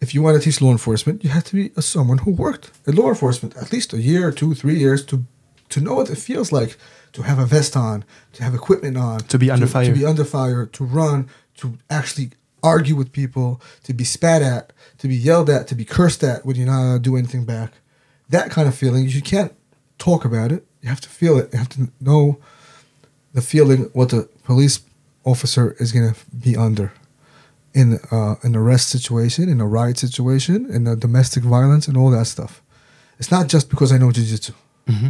Speaker 3: if you want to teach law enforcement, you have to be a, someone who worked in law enforcement at least a year, two, three years to to know what it feels like to have a vest on, to have equipment on,
Speaker 2: to be under to, fire,
Speaker 3: to be under fire, to run, to actually argue with people, to be spat at, to be yelled at, to be cursed at when you're not gonna do anything back. That kind of feeling, you can't talk about it. You have to feel it. You have to know the feeling what the police officer is going to be under in uh, an arrest situation, in a riot situation, in a domestic violence, and all that stuff. It's not just because I know jiu-jitsu. Mm-hmm.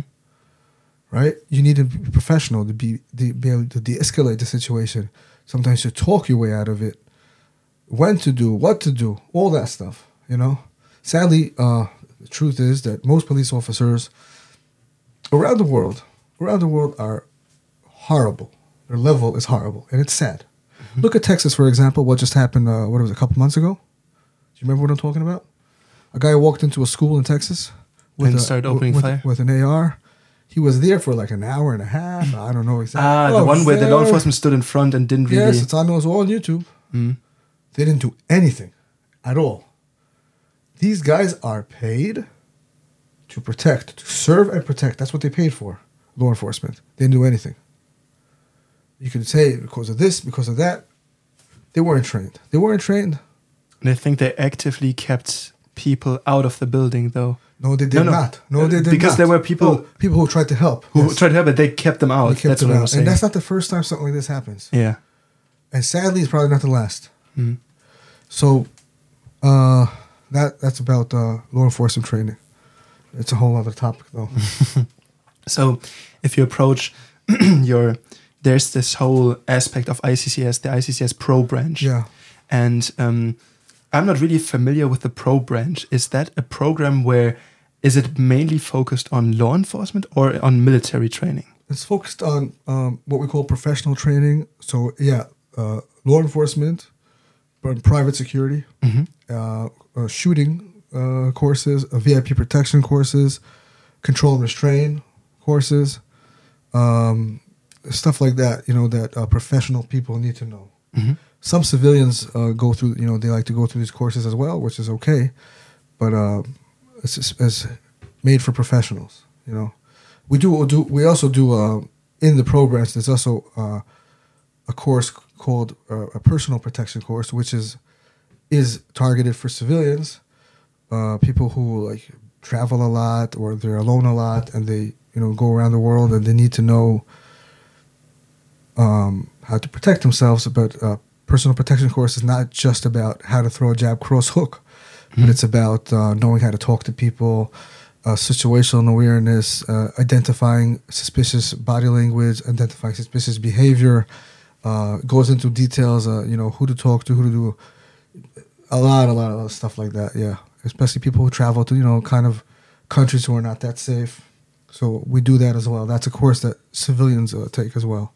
Speaker 3: Right? You need to be professional to be, to be able to de-escalate the situation. Sometimes to talk your way out of it when to do, what to do, all that stuff. You know, sadly, uh, the truth is that most police officers around the world, around the world, are horrible, Their level is horrible, and it's sad. Look at Texas, for example. What just happened? Uh, what was it, a couple months ago? Do you remember what I'm talking about? A guy walked into a school in Texas
Speaker 2: And
Speaker 3: a-
Speaker 2: started opening
Speaker 3: with,
Speaker 2: fire?
Speaker 3: with an AR. He was there for like an hour and a half. I don't know exactly.
Speaker 2: Ah, the
Speaker 3: Oh,
Speaker 2: one where the law enforcement stood in front and didn't really.
Speaker 3: Yes, it's on. It was all on YouTube.
Speaker 2: Mm.
Speaker 3: They didn't do anything at all. These guys are paid to protect, to serve and protect. That's what they paid for. Law enforcement. They didn't do anything. You could say because of this, because of that. They weren't trained. They weren't trained.
Speaker 2: And I think they actively kept people out of the building, though.
Speaker 3: No, they did
Speaker 2: No, no.
Speaker 3: not. No, they did not.
Speaker 2: Because
Speaker 3: not.
Speaker 2: there were people-
Speaker 3: Oh, people who tried to help.
Speaker 2: Who
Speaker 3: Yes.
Speaker 2: tried to help, but they kept them out.
Speaker 3: They kept
Speaker 2: That's
Speaker 3: them
Speaker 2: what I was saying.
Speaker 3: And that's not the first time something like this happens.
Speaker 2: yeah.
Speaker 3: And sadly, it's probably not the last.
Speaker 2: Mm.
Speaker 3: So, uh, that that's about uh, law enforcement training. It's a whole other topic, though.
Speaker 2: So if you approach your, there's this whole aspect of ICCS, the ICCS Pro branch.
Speaker 3: yeah.
Speaker 2: And um, I'm not really familiar with the Pro branch. Is that a program where, is it mainly focused on law enforcement or on military training?
Speaker 3: It's focused on um, what we call professional training. So, yeah, uh, law enforcement, private security, uh, uh, shooting uh, courses, uh, VIP protection courses, control and restrain courses, um, stuff like that. You know that uh, professional people need to know. Some civilians uh, go through. You know they like to go through these courses as well, which is okay, but uh, it's, it's, it's made for professionals. You know, we do we do we also do uh, in the programs. There's also uh, a course called uh, a personal protection course, which is is targeted for civilians, uh, people who like travel a lot or they're alone a lot and they you know go around the world and they need to know um, how to protect themselves. But uh, personal protection course is not just about how to throw a jab, cross hook, but it's about uh, knowing how to talk to people. Uh, situational awareness, uh, identifying suspicious body language, identifying suspicious behavior, uh, goes into details. Uh, you know who to talk to, who to do, a lot, a lot of stuff like that. Yeah, especially people who travel to you know kind of countries who are not that safe. So we do that as well. That's a course that civilians uh, take as well.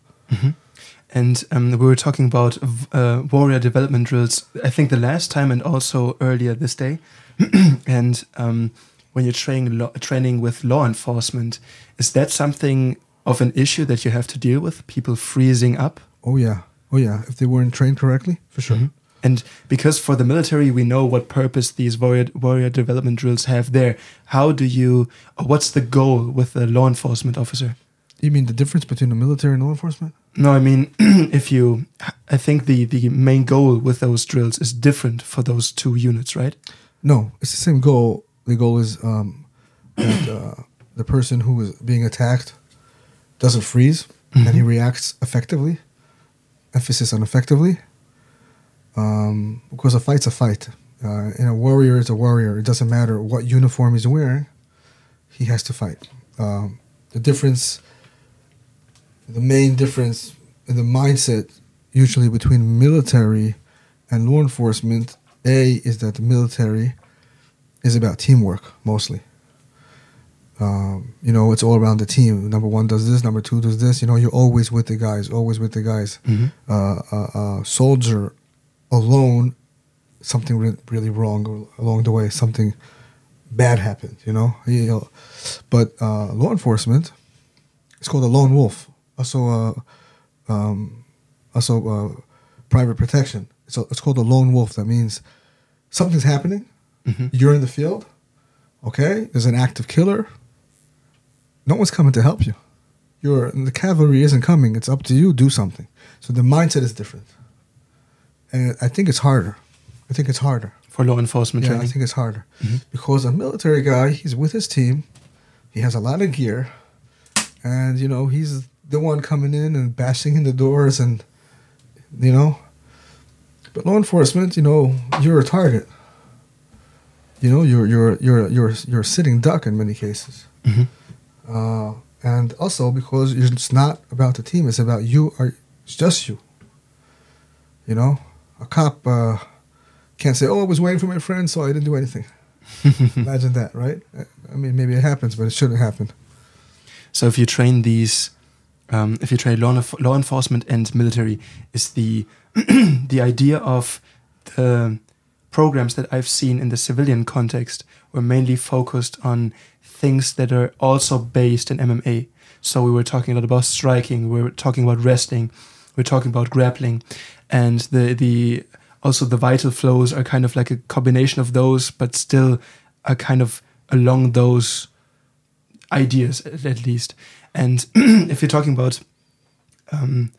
Speaker 2: And um, we were talking about uh, warrior development drills, I think the last time and also earlier this day. and um, when you're training, lo- training with law enforcement, is that something of an issue that you have to deal with? People freezing up?
Speaker 3: Oh yeah, oh yeah. If they weren't trained correctly, for sure.
Speaker 2: And because for the military, we know what purpose these warrior, warrior development drills have there. How do you, what's the goal with the law enforcement officer?
Speaker 3: You mean the difference between the military and law enforcement?
Speaker 2: No, I mean, if you, I think the, the main goal with those drills is different for those two units, right?
Speaker 3: No, it's the same goal. The goal is um, that uh, the person who is being attacked doesn't freeze and he reacts effectively. Emphasis on effectively. Um, because a fight's a fight. Uh, and a warrior is a warrior. It doesn't matter what uniform he's wearing, he has to fight. Um, the difference, the main difference in the mindset usually between military and law enforcement, A, is that the military is about teamwork mostly. Um, you know, it's all around the team. Number one does this, number two does this. You know, you're always with the guys, always with the guys. Uh, uh, uh, soldier alone, something re- really wrong along the way, something bad happened. You know, You know, but uh, law enforcement, it's called a lone wolf. Also, uh, um, also uh, private protection. So it's called a lone wolf. That means something's happening. You're in the field. Okay, there's an active killer. No one's coming to help you. You're the cavalry isn't coming. It's up to you. Do something. So the mindset is different, and I think it's harder. I think it's harder.
Speaker 2: For law enforcement
Speaker 3: Yeah, I think it's harder mm-hmm. because a military guy, he's with his team, he has a lot of gear, and you know he's the one coming in and bashing in the doors, and you know. But law enforcement, you know, you're a target. You know, you're you're you're you're you're a sitting duck in many cases, mm-hmm. Uh, and also because it's not about the team; it's about you. Are it's just you. You know, a cop. Uh, can't say, "Oh, I was waiting for my friend, so I didn't do anything." Imagine that, right? I mean, maybe it happens, but it shouldn't happen.
Speaker 2: So if you train these um, if you train law, law enforcement and military, is the the idea of the programs that I've seen in the civilian context were mainly focused on things that are also based in MMA. So we were talking a lot about striking, we were talking about wrestling, we we're talking about grappling, and the the also the vital flows are kind of like a combination of those, but still are kind of along those ideas at least. And if you're talking about um,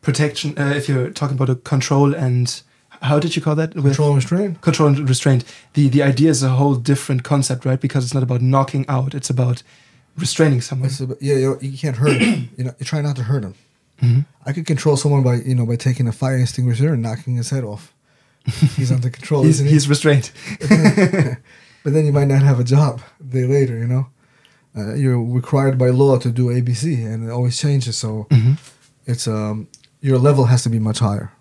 Speaker 2: protection, uh, if you're talking about a control and how did you call that?
Speaker 3: Control and restraint.
Speaker 2: Control and restraint. The the idea is a whole different concept, right? Because it's not about knocking out; it's about restraining someone.
Speaker 3: About, yeah, you, know, you, can't hurt him. you know, you try not to hurt him. Mm-hmm. I could control someone by you know by taking a fire extinguisher and knocking his head off. He's under control.
Speaker 2: he's,
Speaker 3: he?
Speaker 2: he's restrained.
Speaker 3: but then you might not have a job a day later. You know, uh, you're required by law to do ABC, and it always changes. So mm-hmm. it's um your level has to be much higher.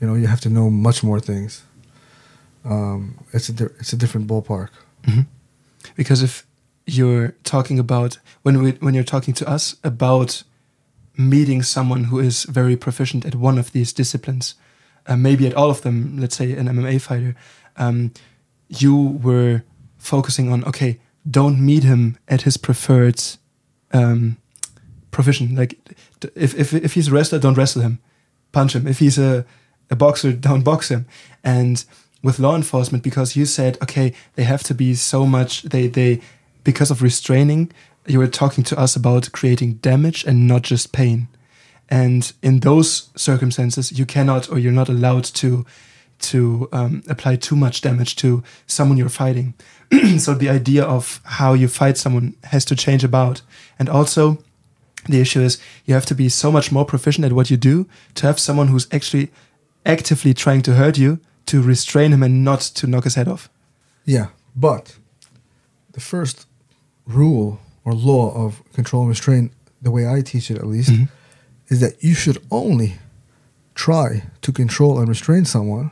Speaker 3: You know, you have to know much more things. Um, it's a di- it's a different ballpark.
Speaker 2: Mm-hmm. Because if you're talking about when we when you're talking to us about meeting someone who is very proficient at one of these disciplines, uh, maybe at all of them, let's say an MMA fighter, um, you were focusing on okay, don't meet him at his preferred um, provision. Like if, if if he's a wrestler, don't wrestle him, punch him. If he's a a boxer, don't box him. And with law enforcement, because you said okay, they have to be so much they they because of restraining. You were talking to us about creating damage and not just pain. And in those circumstances, you cannot or you're not allowed to to um, apply too much damage to someone you're fighting. so the idea of how you fight someone has to change about. And also, the issue is you have to be so much more proficient at what you do to have someone who's actually actively trying to hurt you to restrain him and not to knock his head off.
Speaker 3: Yeah, but the first rule or law of control and restraint, the way I teach it at least, mm-hmm is that you should only try to control and restrain someone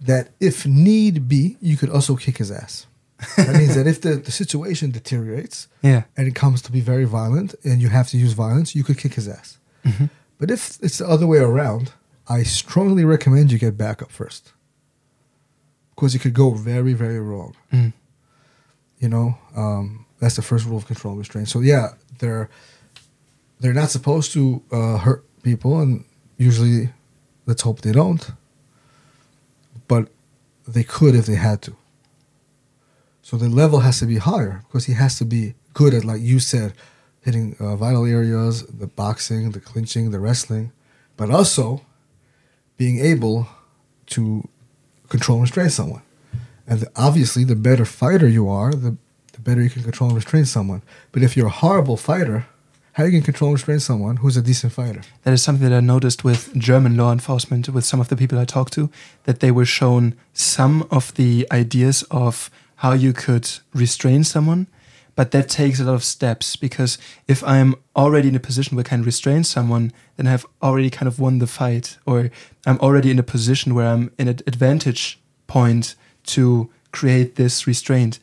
Speaker 3: that if need be, you could also kick his ass. that means that if the, the situation deteriorates
Speaker 2: yeah.
Speaker 3: and it comes to be very violent and you have to use violence, you could kick his ass. Mm-hmm. But if it's the other way around, I strongly recommend you get backup first. Because it could go very, very wrong. Mm. You know, um, that's the first rule of control and restraint. So, yeah, they're they're not supposed to uh, hurt people, and usually, let's hope they don't. But they could if they had to. So the level has to be higher because he has to be good at, like you said, hitting uh, vital areas, the boxing, the clinching, the wrestling, but also being able to control and restrain someone. And the, obviously, the better fighter you are, the, the better you can control and restrain someone. But if you're a horrible fighter, how you can control and restrain someone who's a decent fighter.
Speaker 2: That is something that I noticed with German law enforcement, with some of the people I talked to, that they were shown some of the ideas of how you could restrain someone, but that takes a lot of steps because if I'm already in a position where I can restrain someone, then I've already kind of won the fight, or I'm already in a position where I'm in an advantage point to create this restraint.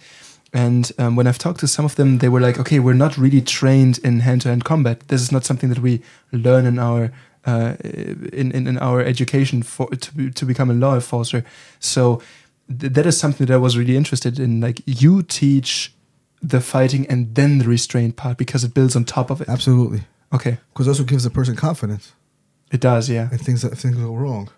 Speaker 2: And um, when I've talked to some of them, they were like, "Okay, we're not really trained in hand-to-hand combat. This is not something that we learn in our uh, in, in, in our education for to to become a law enforcer." So th- that is something that I was really interested in. Like you teach the fighting and then the restraint part because it builds on top of it.
Speaker 3: Absolutely.
Speaker 2: Okay.
Speaker 3: Because also gives a person confidence.
Speaker 2: It does, yeah.
Speaker 3: And things that things go wrong.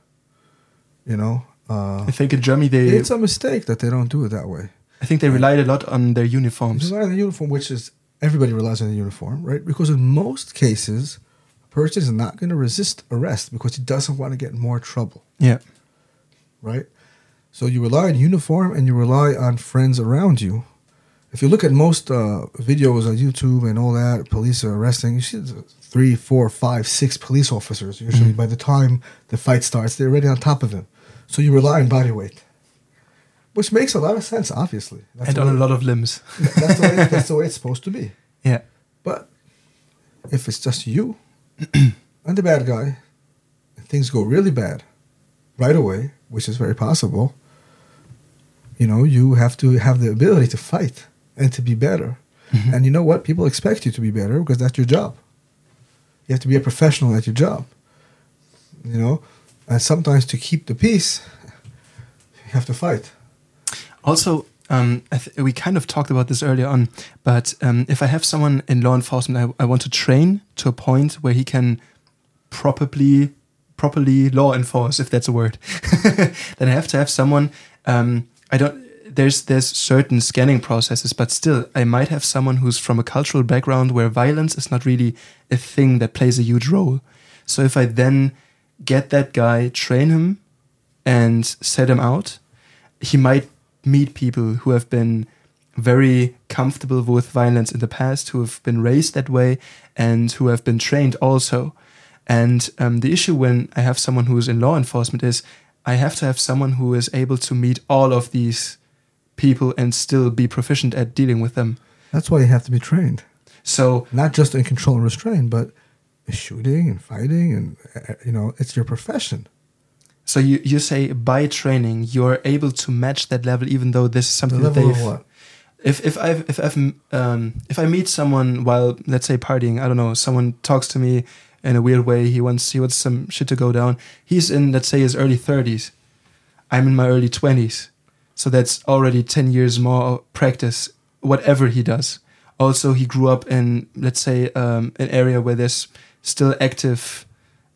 Speaker 3: You know.
Speaker 2: Uh, I think in Germany they.
Speaker 3: It's a mistake that they don't do it that way.
Speaker 2: I think they relied a lot on their uniforms.
Speaker 3: They rely on the uniform, which is everybody relies on the uniform, right? Because in most cases, a person is not going to resist arrest because he doesn't want to get more trouble.
Speaker 2: Yeah.
Speaker 3: Right? So you rely on uniform and you rely on friends around you. If you look at most uh, videos on YouTube and all that, police are arresting, you see three, four, five, six police officers. Usually, mm-hmm. by the time the fight starts, they're already on top of him. So you rely on body weight which makes a lot of sense, obviously.
Speaker 2: That's and on a lot of limbs.
Speaker 3: that's, the way, that's the way it's supposed to be.
Speaker 2: Yeah.
Speaker 3: But if it's just you and the bad guy, and things go really bad right away, which is very possible, you know, you have to have the ability to fight and to be better. Mm-hmm. And you know what? People expect you to be better because that's your job. You have to be a professional at your job. You know, and sometimes to keep the peace, you have to fight.
Speaker 2: Also, um, I th- we kind of talked about this earlier on, but um, if I have someone in law enforcement, I, I want to train to a point where he can properly properly law enforce, if that's a word. then I have to have someone. Um, I don't. There's there's certain scanning processes, but still, I might have someone who's from a cultural background where violence is not really a thing that plays a huge role. So if I then get that guy, train him, and set him out, he might meet people who have been very comfortable with violence in the past, who have been raised that way, and who have been trained also. And um, the issue when I have someone who is in law enforcement is I have to have someone who is able to meet all of these people and still be proficient at dealing with them.
Speaker 3: That's why you have to be trained,
Speaker 2: So
Speaker 3: not just in control and restraint, but shooting and fighting, and uh, you know, it's your profession.
Speaker 2: So you, you say by training you're able to match that level, even though this is
Speaker 3: The
Speaker 2: something that
Speaker 3: level
Speaker 2: they've.
Speaker 3: of what?
Speaker 2: If if I if I've um, if I meet someone while let's say partying, I don't know, someone talks to me in a weird way. He wants he wants some shit to go down. He's in let's say his early thirties. I'm in my early twenties, so that's already ten years more practice. Whatever he does. Also, he grew up in let's say um, an area where there's still active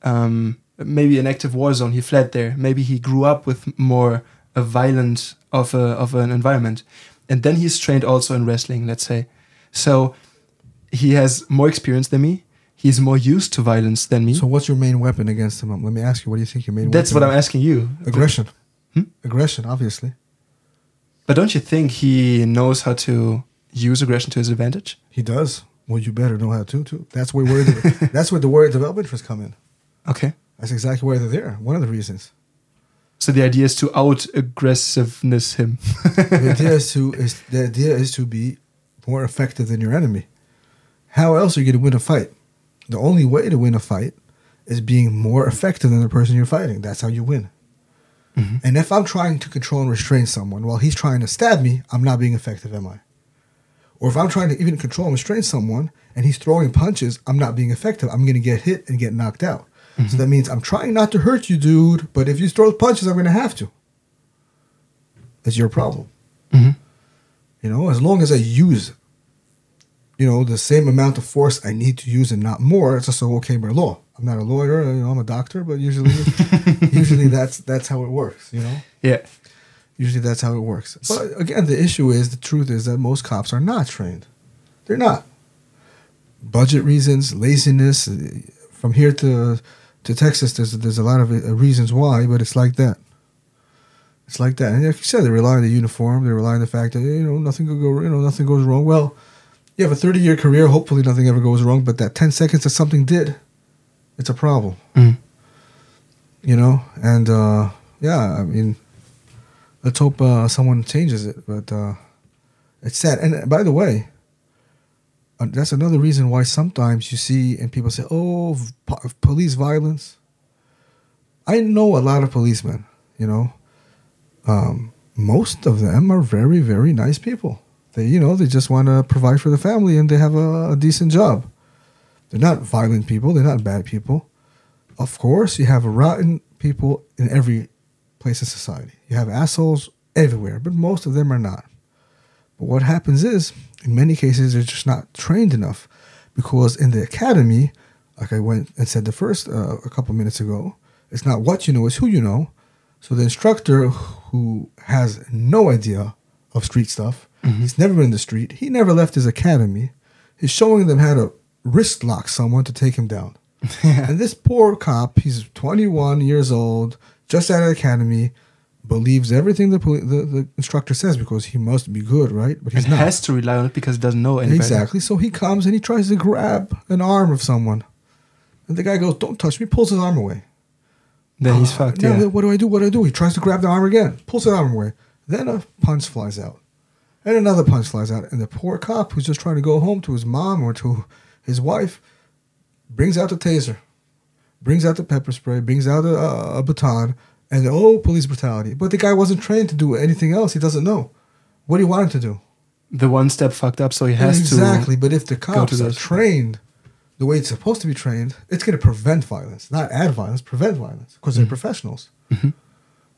Speaker 2: um, maybe an active war zone. He fled there. Maybe he grew up with more a violent of a, of an environment, and then he's trained also in wrestling. Let's say, so he has more experience than me. He's more used to violence than me.
Speaker 3: So, what's your main weapon against him? Let me ask you. What do you think your main? Weapon?
Speaker 2: That's what I'm asking you.
Speaker 3: Aggression.
Speaker 2: Hmm?
Speaker 3: Aggression, obviously.
Speaker 2: But don't you think he knows how to use aggression to his advantage?
Speaker 3: He does. Well, you better know how to too. That's where where the, that's where the warrior development interests come in.
Speaker 2: Okay.
Speaker 3: That's exactly why they're there. One of the reasons.
Speaker 2: So the idea is to out aggressiveness him.
Speaker 3: the idea is to is the idea is to be more effective than your enemy. How else are you going to win a fight? The only way to win a fight is being more effective than the person you're fighting. That's how you win. And if I'm trying to control and restrain someone while he's trying to stab me, I'm not being effective, am I? Or if I'm trying to even control and restrain someone and he's throwing punches, I'm not being effective. I'm going to get hit and get knocked out. So that means I'm trying not to hurt you, dude, but if you throw punches, I'm going to have to. It's your problem.
Speaker 2: Mhm.
Speaker 3: You know, as long as I use, you know, the same amount of force I need to use and not more, it's also okay by law. I'm not a lawyer, you know, I'm a doctor, but usually, usually that's that's how it works. You know,
Speaker 2: Yeah.
Speaker 3: usually that's how it works. But again, the issue is the truth is that most cops are not trained. They're not. Budget reasons, laziness. uh, From here to to Texas, there's there's a lot of uh, reasons why, but it's like that. It's like that, and like you said, they rely on the uniform. They rely on the fact that you know nothing could go, you know, nothing goes wrong. Well, you have a 30 year career. Hopefully, nothing ever goes wrong. But that 10 seconds that something did, it's a problem.
Speaker 2: Mhm.
Speaker 3: You know, and uh, yeah, I mean, let's hope uh, someone changes it. But uh, it's sad. And by the way, uh, that's another reason why sometimes you see and people say, "Oh, po- police violence." I know a lot of policemen. You know, um, most of them are very, very nice people. They, you know, they just want to provide for the family and they have a, a decent job. They're not violent people. They're not bad people. Of course, you have rotten people in every place in society. You have assholes everywhere, but most of them are not. But what happens is, in many cases, they're just not trained enough, because in the academy, like I went and said the first uh, a couple minutes ago, it's not what you know, it's who you know. So the instructor who has no idea of street stuff, he's never been in the street, he never left his academy, He's showing them how to wrist lock someone to take him down. And this poor cop, he's 21 years old, just out of academy, believes everything the, poli- the the instructor says because he must be good, right? But he's
Speaker 2: and
Speaker 3: not.
Speaker 2: has to rely on it because he doesn't know any better.
Speaker 3: Exactly. So he comes and he tries to grab an arm of someone. And the guy goes, Don't touch me, pulls his arm away.
Speaker 2: Then he's
Speaker 3: Uh,
Speaker 2: fucked.
Speaker 3: now
Speaker 2: Yeah.
Speaker 3: What do I do? What do I do? He tries to grab the arm again, pulls the arm away. Then a punch flies out. And another punch flies out. And the poor cop who's just trying to go home to his mom or to his wife brings out the taser, brings out the pepper spray, brings out a, a, a baton, and oh, police brutality. But the guy wasn't trained to do anything else. He doesn't know. What do you want him to do?
Speaker 2: The one step fucked up, so he has
Speaker 3: exactly.
Speaker 2: to.
Speaker 3: Exactly, but if the cops are trained the way it's supposed to be trained, it's going to prevent violence, not add violence, prevent violence, because they're mm-hmm. professionals. Mm-hmm.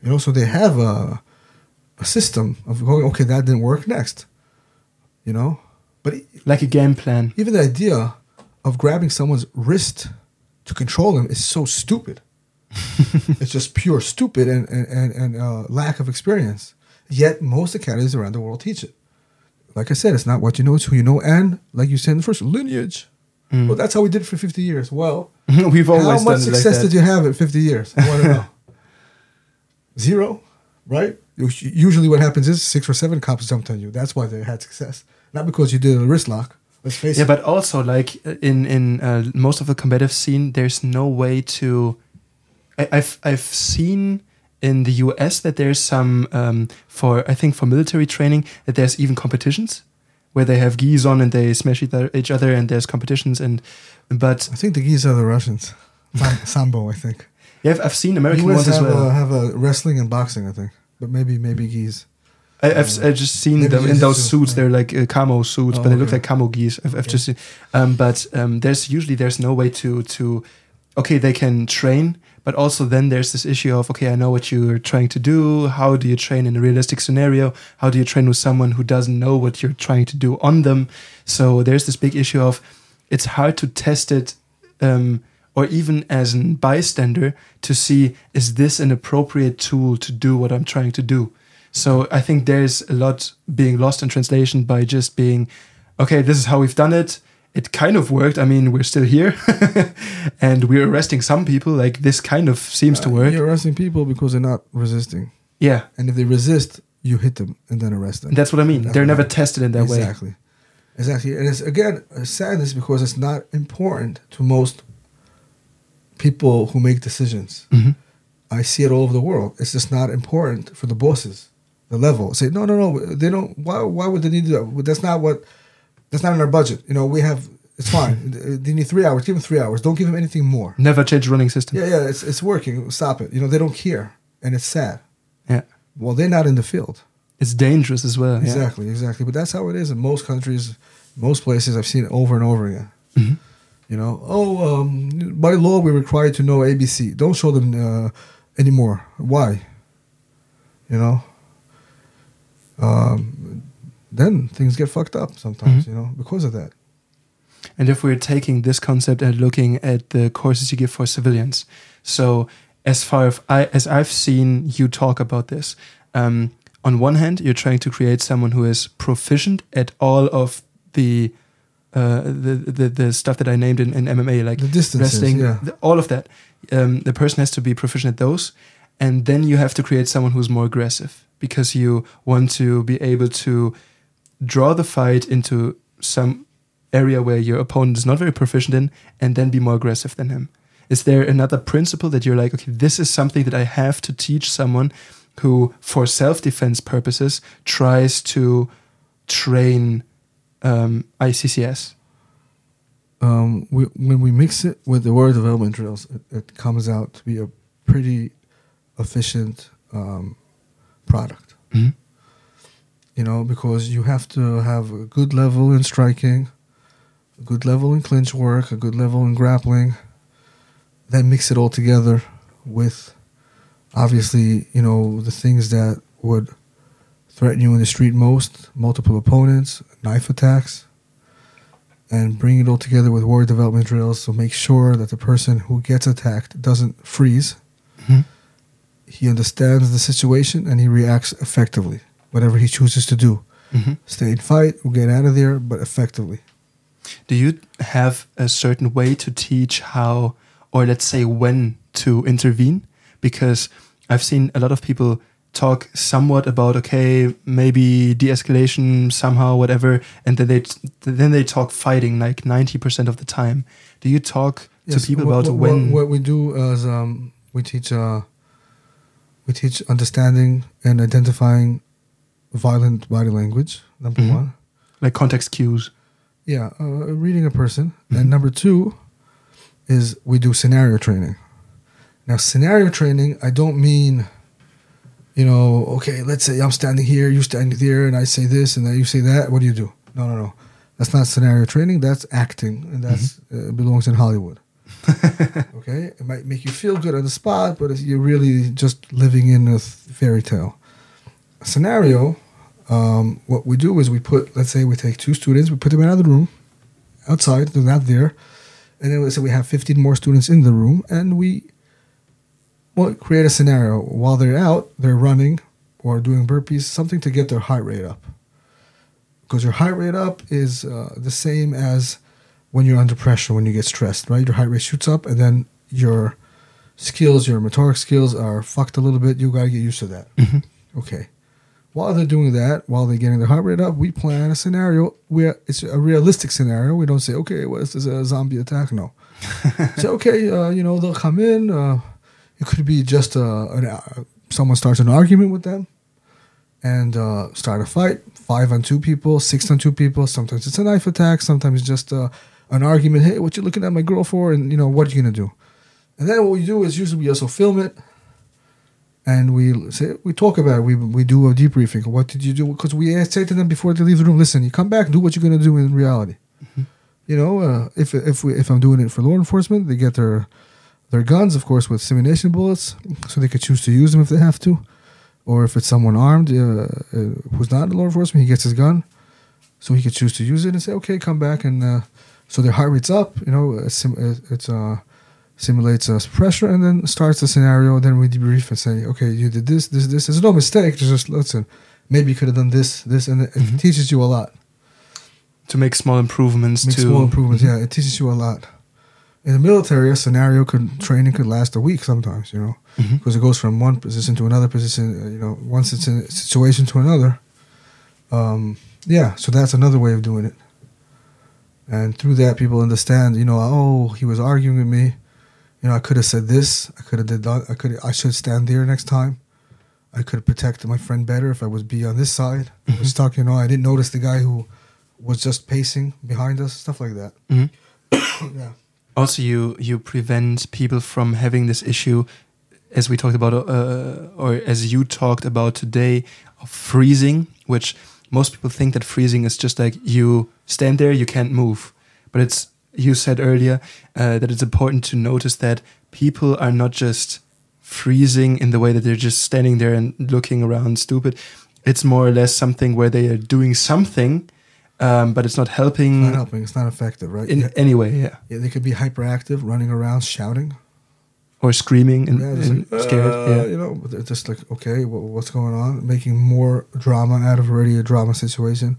Speaker 3: You know, so they have a, a system of going, okay, that didn't work, next. You know, but
Speaker 2: Like a game plan.
Speaker 3: even the idea of grabbing someone's wrist to control him is so stupid. it's just pure stupid and and and, and uh, lack of experience. Yet most academies around the world teach it. Like I said, it's not what you know; it's who you know, and like you said in the first lineage. Well, that's how we did it for fifty years. Well,
Speaker 2: We've always
Speaker 3: how
Speaker 2: done
Speaker 3: much
Speaker 2: like
Speaker 3: success
Speaker 2: that.
Speaker 3: did you have in fifty years? I want to know. Zero, right? Usually, what happens is six or seven cops jumped on you. That's why they had success, not because you did a wrist lock. Let's face
Speaker 2: Yeah,
Speaker 3: it.
Speaker 2: but also like in in uh, most of the combative scene, there's no way to. I, I've I've seen in the U.S. that there's some um, for I think for military training that there's even competitions where they have gis on and they smash each other, and there's competitions and but
Speaker 3: I think the gis are the Russians. Sambo, I think.
Speaker 2: yeah I've, seen American ones as well.
Speaker 3: uh, have a wrestling and boxing, I think, but maybe maybe gis.
Speaker 2: I, I've, s- I've just seen them in those suits. They're like uh, camo suits,
Speaker 3: Oh,
Speaker 2: but they look like camo gis. I've, I've just seen, um, but um, there's usually there's no way to to, okay, they can train, but also then there's this issue of okay, I know what you're trying to do. How do you train in a realistic scenario? How do you train with someone who doesn't know what you're trying to do on them? So there's this big issue of it's hard to test it. Um, or even as a bystander to see is this an appropriate tool to do what I'm trying to do. So I think there's a lot being lost in translation by just being, okay, this is how we've done it. It kind of worked. I mean, we're still here, and we're arresting some people. Like this kind of seems to
Speaker 3: Uh,
Speaker 2: work.
Speaker 3: You're arresting people because they're not resisting,
Speaker 2: Yeah,
Speaker 3: and if they resist, you hit them and then arrest them.
Speaker 2: that's what I mean.
Speaker 3: That's
Speaker 2: They're never
Speaker 3: I-
Speaker 2: tested in that way.
Speaker 3: exactly, exactly. And it's again a sadness because it's not important to most people who make decisions.
Speaker 2: Mhm.
Speaker 3: I see it all over the world. It's just not important for the bosses, the level. Say no, no, no. They don't. Why? Why would they need to? do that? That's not what. That's not in our budget. You know, we have. It's fine. they need three hours. Give them three hours. Don't give them anything more.
Speaker 2: Never change running system.
Speaker 3: Yeah, yeah. It's it's working. Stop it. You know, they don't care, and it's sad.
Speaker 2: Yeah.
Speaker 3: Well, they're not in the field.
Speaker 2: It's dangerous as well. yeah.
Speaker 3: Exactly, exactly. But that's how it is in most countries, most places. I've seen it over and over again.
Speaker 2: Mhm.
Speaker 3: You know, oh, um, by law we're required to know ABC. Don't show them uh, anymore. Why? You know. Um, then things get fucked up sometimes.
Speaker 2: Mhm.
Speaker 3: You know, because of that.
Speaker 2: And if we're taking this concept and looking at the courses you give for civilians, so as far as, I, as I've seen you talk about this, um, on one hand, you're trying to create someone who is proficient at all of the uh, the, the the stuff that I named in, in MMA, like wrestling,
Speaker 3: yeah.
Speaker 2: the- all of that. Um, the person has to be proficient at those, and then you have to create someone who's more aggressive because you want to be able to draw the fight into some area where your opponent is not very proficient in, and then be more aggressive than him. Is there another principle that you're like, okay, this is something that I have to teach someone who, for self defense purposes, tries to train um, ICCS?
Speaker 3: um, we, when we mix it with the warrior development drills, it, it comes out to be a pretty efficient um, product.
Speaker 2: Mhm.
Speaker 3: You know, because you have to have a good level in striking, a good level in clinch work, a good level in grappling. Then mix it all together with, obviously, you know, the things that would threaten you in the street most: multiple opponents, knife attacks and bring it all together with warrior development drills. So make sure that the person who gets attacked doesn't freeze.
Speaker 2: Mhm.
Speaker 3: He understands the situation and he reacts effectively, whatever he chooses to do.
Speaker 2: Mhm.
Speaker 3: Stay in fight or get out of there, but effectively.
Speaker 2: Do you have a certain way to teach how, or let's say when to intervene? Because I've seen a lot of people talk somewhat about okay, maybe de-escalation somehow, whatever, and then they then they talk fighting like ninety percent of the time. Do you talk to people
Speaker 3: what,
Speaker 2: about
Speaker 3: what,
Speaker 2: when?
Speaker 3: What, we do is um, we teach uh, we teach understanding and identifying violent body language. Number
Speaker 2: Mhm.
Speaker 3: one.
Speaker 2: like context cues?
Speaker 3: Yeah, uh, reading a person.
Speaker 2: Mhm.
Speaker 3: And number two is we do scenario training. Now, scenario training, I don't mean, you know, okay, let's say I'm standing here, you standing there, and I say this, and then you say that. What do you do? No, no, no. That's not scenario training. That's acting, and that's uh, belongs in Hollywood. okay, it might make you feel good on the spot, but it's, you're really just living in a fairy tale. A scenario. Um, what we do is we put, let's say, we take two students, we put them out of the room, outside, they're not there, and then let's say we have 15 more students in the room, and we well create a scenario while they're out, they're running or doing burpees, something to get their heart rate up. Because your heart rate up is uh, the same as when you're under pressure, when you get stressed, right? Your heart rate shoots up, and then your skills, your motoric skills are fucked a little bit. You gotta get used to that. Okay. While they're doing that, while they're getting their heart rate up, we plan a scenario where it's a realistic scenario. We don't say, okay, well, this a zombie attack. No. say, okay, uh, you know, they'll come in. Uh, it could be just uh, an, uh, someone starts an argument with them and uh, start a fight. Five on two people, six on two people. Sometimes it's a knife attack. Sometimes it's just uh, an argument. Hey, what you looking at my girl for? And you know what you gonna do? And then what we do is usually we also film it, and we say we talk about it. We we do a debriefing. What did you do? Because we say to them before they leave the room. Listen, you come back, do what you're gonna do in reality. You know, uh, if if we if I'm doing it for law enforcement, they get their their guns, of course, with simulation bullets, so they could choose to use them if they have to. Or if it's someone armed uh, uh, who's not in law enforcement, he gets his gun, so he could choose to use it and say, "Okay, come back." And uh, so their heart rate's up. You know, it's sim- uh, it's uh, simulates uh, pressure and then starts the scenario. Then we debrief and say, "Okay, you did this, this, this." There's no mistake. Just listen. Maybe you could have done this, this, and it
Speaker 2: Mhm.
Speaker 3: teaches you a lot.
Speaker 2: to make small improvements
Speaker 3: Make
Speaker 2: to
Speaker 3: small improvements. Yeah, it teaches you a lot. In the military, a scenario could training could last a week sometimes. You know,
Speaker 2: Mhm.
Speaker 3: because it goes from one position to another position. uh, You know, once one situ- situation to another. Um, yeah, so that's another way of doing it. And through that, people understand. You know, oh, he was arguing with me. You know, I could have said this. I could have did that. I could. I should stand there next time. I could have protected my friend better if I was be on this side. I was stuck. You know, I didn't notice the guy who was just pacing behind us. Stuff like that.
Speaker 2: Mhm.
Speaker 3: yeah.
Speaker 2: Also you you prevent people from having this issue as we talked about uh, or as you talked about today of freezing which most people think that freezing is just like you stand there you can't move. But it's you said earlier uh, that it's important to notice that people are not just freezing in the way that they're just standing there and looking around stupid. It's more or less something where they are doing something um, but it's not helping
Speaker 3: It's not helping. It's not effective, right?
Speaker 2: in
Speaker 3: yeah.
Speaker 2: any way yeah
Speaker 3: yeah, they could be hyperactive, running around, shouting.
Speaker 2: or screaming and,
Speaker 3: Yeah,
Speaker 2: and
Speaker 3: like,
Speaker 2: scared.
Speaker 3: uh,
Speaker 2: yeah.
Speaker 3: You know, they're just like, okay, wha what's going on? Making more drama out of already a drama situation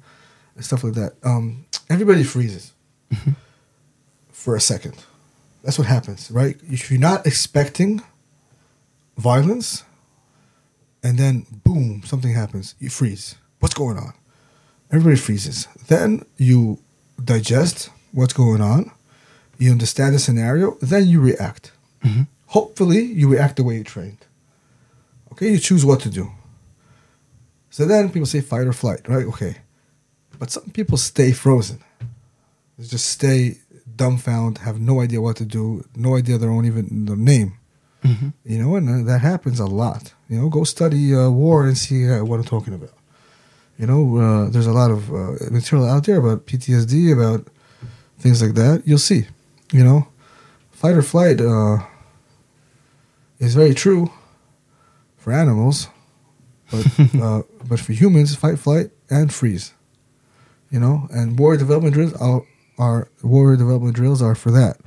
Speaker 3: and stuff like that. Um, everybody freezes
Speaker 2: Mm-hmm.
Speaker 3: for a second. That's what happens, right? If you're not expecting violence and then boom, something happens, you freeze. What's going on? Everybody freezes. Then you digest what's going on, you understand the scenario, then you react.
Speaker 2: Mhm.
Speaker 3: Hopefully, you react the way you trained. Okay, you choose what to do. So then people say fight or flight, right? Okay. But some people stay frozen. They just stay dumbfounded, have no idea what to do, no idea their own even their name.
Speaker 2: Mhm.
Speaker 3: You know, and uh, that happens a lot. You know, go study uh, war and see uh, what I'm talking about. You know, uh, there's a lot of uh, material out there about PTSD, about things like that. You'll see. You know, fight or flight uh, is very true for animals, but uh, but for humans, fight, flight, and freeze. You know, and warrior development drills are, are warrior development drills are for that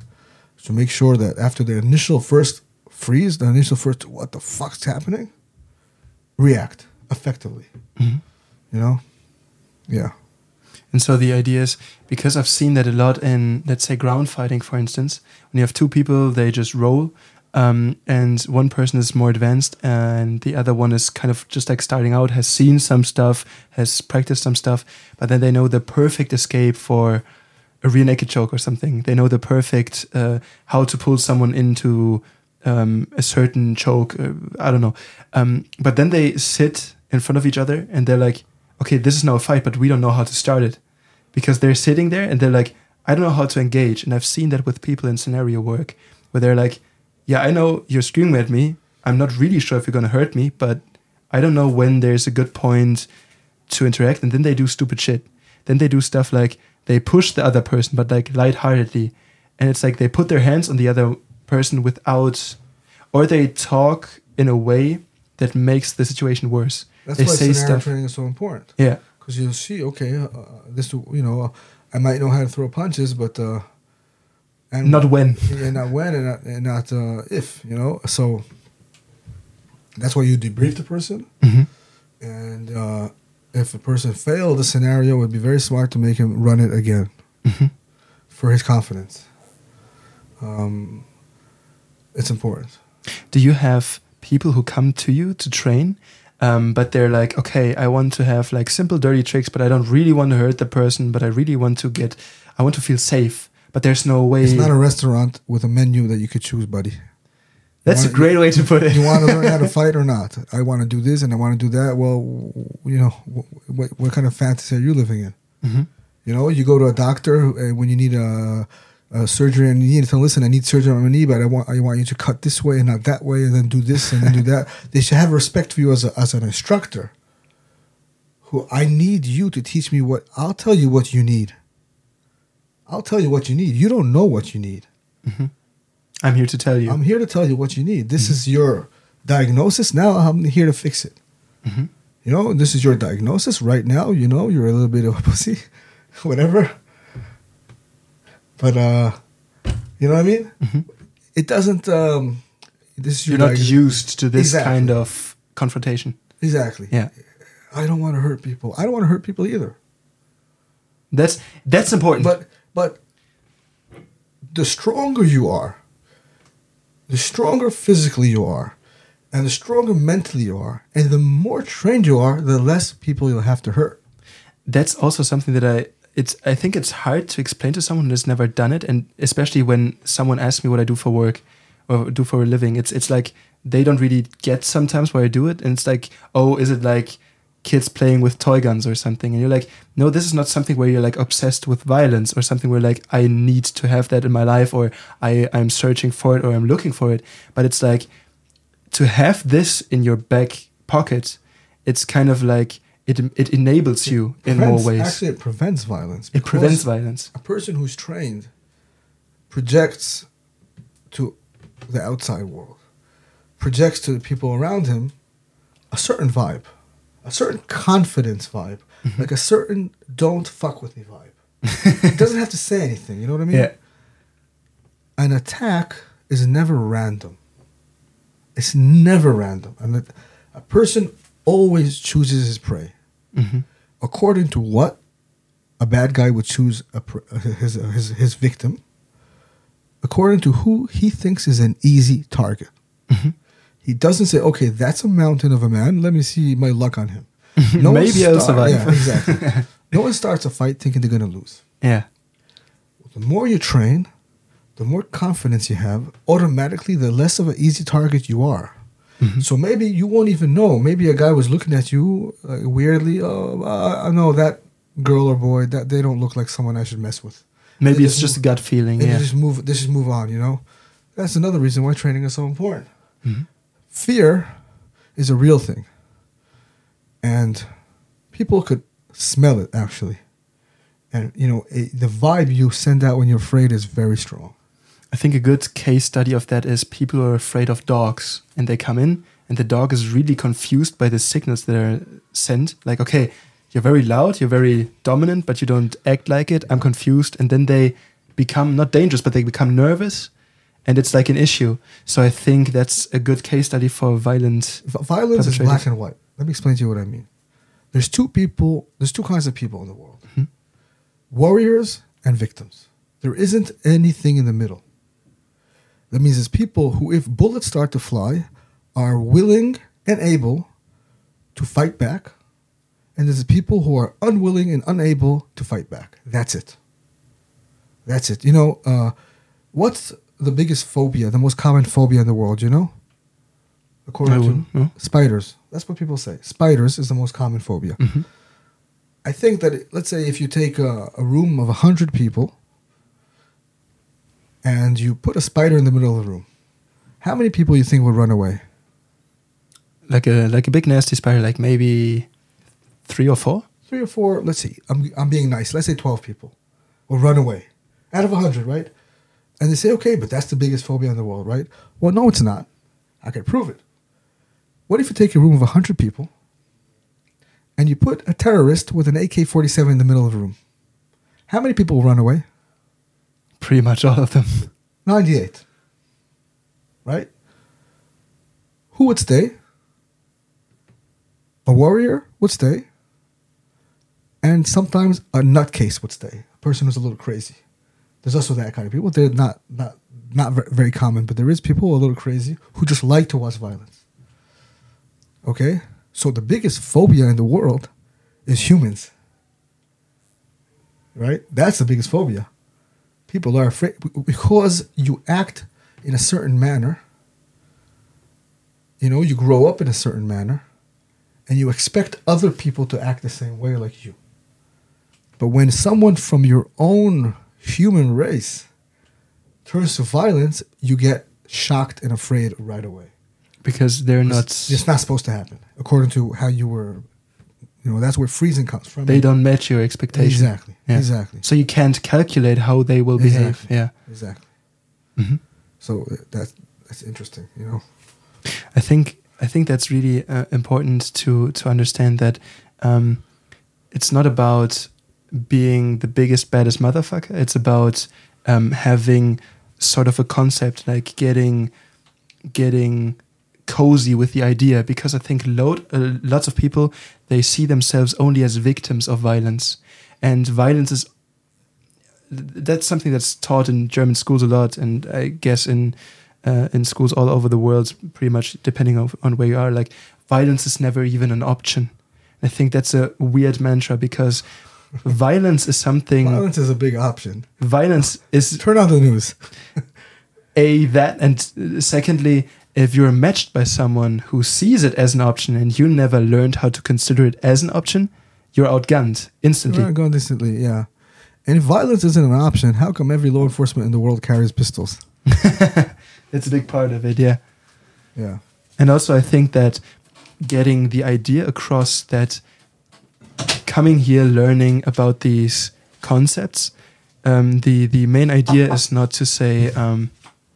Speaker 3: to make sure that after the initial first freeze, the initial first what the fuck's happening, react effectively.
Speaker 2: Mhm.
Speaker 3: You know, yeah.
Speaker 2: And so the idea is because I've seen that a lot in, let's say, ground fighting, for instance, when you have two people, they just roll, um, and one person is more advanced, and the other one is kind of just like starting out, has seen some stuff, has practiced some stuff, but then they know the perfect escape for a rear naked choke or something. They know the perfect uh, how to pull someone into um, a certain choke. Uh, I don't know. Um, but then they sit in front of each other and they're like, okay, this is now a fight, but we don't know how to start it. Because they're sitting there and they're like, I don't know how to engage. And I've seen that with people in scenario work where they're like, yeah, I know you're screaming at me. I'm not really sure if you're going to hurt me, but I don't know when there's a good point to interact. And then they do stupid shit. Then they do stuff like, they push the other person, but like lightheartedly, and it's like they put their hands on the other person without, or they talk in a way that makes the situation worse.
Speaker 3: That's
Speaker 2: they
Speaker 3: why
Speaker 2: say
Speaker 3: scenario
Speaker 2: stuff.
Speaker 3: training is so important.
Speaker 2: Yeah,
Speaker 3: because you'll see okay uh, this you know i might know how to throw punches but uh and
Speaker 2: not when.
Speaker 3: and not when and not, and not uh, if you know so that's why you debrief the person
Speaker 2: Mhm.
Speaker 3: and uh if a person failed the scenario it would be very smart to make him run it again
Speaker 2: Mhm.
Speaker 3: for his confidence um it's important
Speaker 2: Do you have people who come to you to train, um, but they're like, okay, I want to have like simple, dirty tricks, but I don't really want to hurt the person, but I really want to get, I want to feel safe, but there's no way.
Speaker 3: it's not a restaurant with a menu that you could choose buddy
Speaker 2: That's a
Speaker 3: wanna-
Speaker 2: great way to put it.
Speaker 3: you want to learn how to fight or not? I want to do this and I want to do that. Well, you know, what, what kind of fantasy are you living in?
Speaker 2: Mhm.
Speaker 3: You know, you go to a doctor uh, when you need a, a surgery and you need to listen. I need surgery on my knee, but I want I want you to cut this way and not that way, and then do this and then do that. They should have respect for you as a, as an instructor. Who I need you to teach me what I'll tell you what you need. I'll tell you what you need. You don't know what you need. Mm-hmm.
Speaker 2: I'm here to tell you.
Speaker 3: I'm here to tell you what you need. This mm-hmm. is your diagnosis. Now I'm here to fix it.
Speaker 2: Mhm.
Speaker 3: You know, this is your diagnosis right now. You know, you're a little bit of a pussy, whatever. But uh, you know what I mean?
Speaker 2: Mhm.
Speaker 3: It doesn't. Um, this is your
Speaker 2: You're not used to this
Speaker 3: Exactly.
Speaker 2: kind of confrontation.
Speaker 3: exactly.
Speaker 2: Yeah.
Speaker 3: I don't want to hurt people. I don't want to hurt people either.
Speaker 2: That's that's important.
Speaker 3: But but the stronger you are, the stronger physically you are, and the stronger mentally you are, and the more trained you are, the less people you'll have to hurt.
Speaker 2: that's also something that I it's I think it's hard to explain to someone who's never done it, and especially when someone asks me what I do for work or do for a living, it's it's like they don't really get sometimes why I do it, and it's like, oh, is it like kids playing with toy guns or something? And you're like, no, this is not something where you're like obsessed with violence or something where like I need to have that in my life or I I'm searching for it or I'm looking for it, but it's like to have this in your back pocket. It's kind of like it it enables you in more ways.
Speaker 3: Actually, it prevents violence.
Speaker 2: It prevents violence.
Speaker 3: A person who's trained projects to the outside world, projects to the people around him a certain vibe, a certain confidence vibe,
Speaker 2: Mm-hmm.
Speaker 3: like a certain "don't fuck with me" vibe. it doesn't have to say anything. You know what I mean?
Speaker 2: Yeah.
Speaker 3: An attack is never random. It's never random, and a person always chooses his prey
Speaker 2: hmm
Speaker 3: according to what a bad guy would choose a, his, his, his victim, according to who he thinks is an easy target.
Speaker 2: Mhm.
Speaker 3: He doesn't say, okay, that's a mountain of a man. Let me see my luck on him. one
Speaker 2: Maybe I'll
Speaker 3: start-
Speaker 2: survive.
Speaker 3: Yeah, exactly. no one starts a fight thinking they're going to lose.
Speaker 2: Yeah.
Speaker 3: The more you train, the more confidence you have, automatically, the less of an easy target you are.
Speaker 2: Mhm.
Speaker 3: So maybe you won't even know. Maybe a guy was looking at you uh, weirdly. Oh, uh, I know that girl or boy that they don't look like someone I should mess with.
Speaker 2: Maybe
Speaker 3: They
Speaker 2: it's
Speaker 3: just
Speaker 2: a gut feeling. Yeah.
Speaker 3: just move. This just move on. You know, that's another reason why training is so important.
Speaker 2: Mhm.
Speaker 3: Fear is a real thing, and people could smell it actually. And you know, a, the vibe you send out when you're afraid is very strong.
Speaker 2: I think a good case study of that is people are afraid of dogs and they come in and the dog is really confused by the signals that are sent. Like, okay, you're very loud, you're very dominant, but you don't act like it. I'm confused. And then they become not dangerous, but they become nervous and it's like an issue. So I think that's a good case study for violent.
Speaker 3: Violence is black and white. Let me explain to you what I mean. There's two people. There's two kinds of people in the world:
Speaker 2: Mhm.
Speaker 3: warriors and victims. There isn't anything in the middle. That means it's people who, if bullets start to fly, are willing and able to fight back, and there's people who are unwilling and unable to fight back. That's it. That's it. You know, uh, what's the biggest phobia, the most common phobia in the world? You know, according to. Spiders. That's what people say. Spiders is the most common phobia.
Speaker 2: Mhm.
Speaker 3: I think that, let's say, if you take a, a room of 100 people and you put a spider in the middle of the room, how many people you think would run away?
Speaker 2: Like a like a big nasty spider, like maybe three or four.
Speaker 3: Three or four, let's see. I'm, I'm being nice. Let's say 12 people. will run away out of 100, right? And they say, okay, but that's the biggest phobia in the world, right? Well, no, it's not. I can prove it. What if you take a room of 100 people and you put a terrorist with an AK 47 in the middle of the room? How many people will run away?
Speaker 2: Pretty much all of them.
Speaker 3: 98. Right? Who would stay? A warrior would stay. And sometimes a nutcase would stay. A person who's a little crazy. There's also that kind of people. They're not not not ver- very common, but there is people who are a little crazy who just like to watch violence. Okay? So the biggest phobia in the world is humans. Right? That's the biggest phobia. People are afraid because you act in a certain manner. You know, you grow up in a certain manner and you expect other people to act the same way like you. But when someone from your own human race turns to violence, you get shocked and afraid right away.
Speaker 2: Because they're not.
Speaker 3: It's, it's not supposed to happen according to how you were. You know, that's where freezing comes from.
Speaker 2: They don't match your expectations.
Speaker 3: Exactly.
Speaker 2: Yeah.
Speaker 3: Exactly.
Speaker 2: So you can't calculate how they will behave. Yeah.
Speaker 3: Exactly.
Speaker 2: hmm
Speaker 3: So uh, that's that's interesting. You know.
Speaker 2: I think I think that's really uh, important to to understand that um, it's not about being the biggest baddest motherfucker. It's about um, having sort of a concept like getting getting cozy with the idea because I think load, uh, lots of people they see themselves only as victims of violence, and violence is that's something that's taught in German schools a lot, and I guess in uh, in schools all over the world, pretty much depending on, on where you are. Like violence is never even an option. I think that's a weird mantra because violence is something.
Speaker 3: Violence is a big option.
Speaker 2: Violence is
Speaker 3: Turn on the news.
Speaker 2: a that, and uh, secondly, if you're matched by someone who sees it as an option and you never learned how to consider it as an option, you're outgunned instantly.
Speaker 3: Right, going instantly, yeah. And if violence isn't an option, how come every law enforcement in the world carries pistols?
Speaker 2: That's a big part of it, yeah.
Speaker 3: Yeah.
Speaker 2: And also, I think that getting the idea across that coming here, learning about these concepts, um, the the main idea is not to say. Um,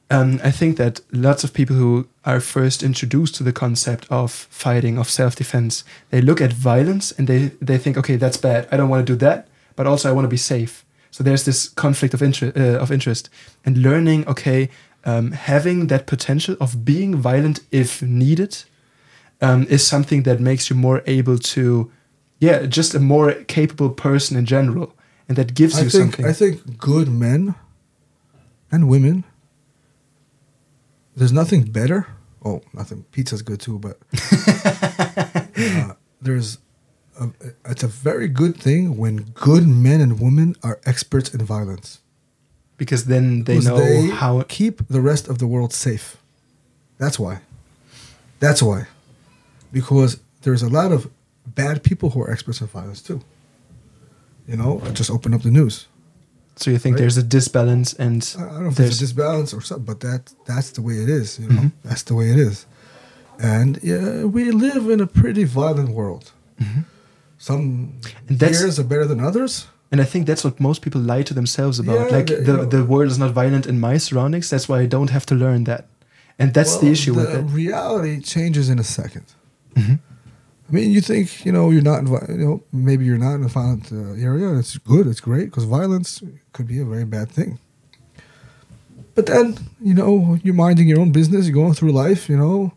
Speaker 2: um, I think that lots of people who are first introduced to the concept of fighting, of self defense, they look at violence and they, they think, okay, that's bad. I don't want to do that, but also I want to be safe. So there's this conflict of, inter- uh, of interest. And learning, okay, um, having that potential of being violent if needed um, is something that makes you more able to, yeah, just a more capable person in general. And that gives
Speaker 3: I
Speaker 2: you
Speaker 3: think
Speaker 2: something.
Speaker 3: I think good men and women. There's nothing better. Oh, nothing. Pizza's good too, but uh, there's. A, it's a very good thing when good men and women are experts in violence.
Speaker 2: because then they
Speaker 3: Because
Speaker 2: know
Speaker 3: they
Speaker 2: how
Speaker 3: keep the rest of the world safe. That's why. That's why. Because there's a lot of bad people who are experts in violence too. You know, just open up the news.
Speaker 2: So you think
Speaker 3: Right.
Speaker 2: there's a disbalance and
Speaker 3: I don't know if
Speaker 2: there's
Speaker 3: there's a disbalance or something, but that that's the way it is. You know,
Speaker 2: Mhm.
Speaker 3: that's the way it is. And yeah, we live in a pretty violent world. Some
Speaker 2: Mm-hmm. That's-
Speaker 3: years are better than others.
Speaker 2: and I think that's what most people lie to themselves about.
Speaker 3: Yeah,
Speaker 2: like
Speaker 3: the-
Speaker 2: the, the world is not violent in my surroundings, that's why I don't have to learn that. And that's the
Speaker 3: Well,
Speaker 2: issue with it.
Speaker 3: Reality changes in a 2nd
Speaker 2: Mhm.
Speaker 3: I mean, you think you know you're not, you know, maybe you're not in a violent uh, area. It's good. It's great because violence could be a very bad thing. But then, you know, you're minding your own business. You're going through life. You know,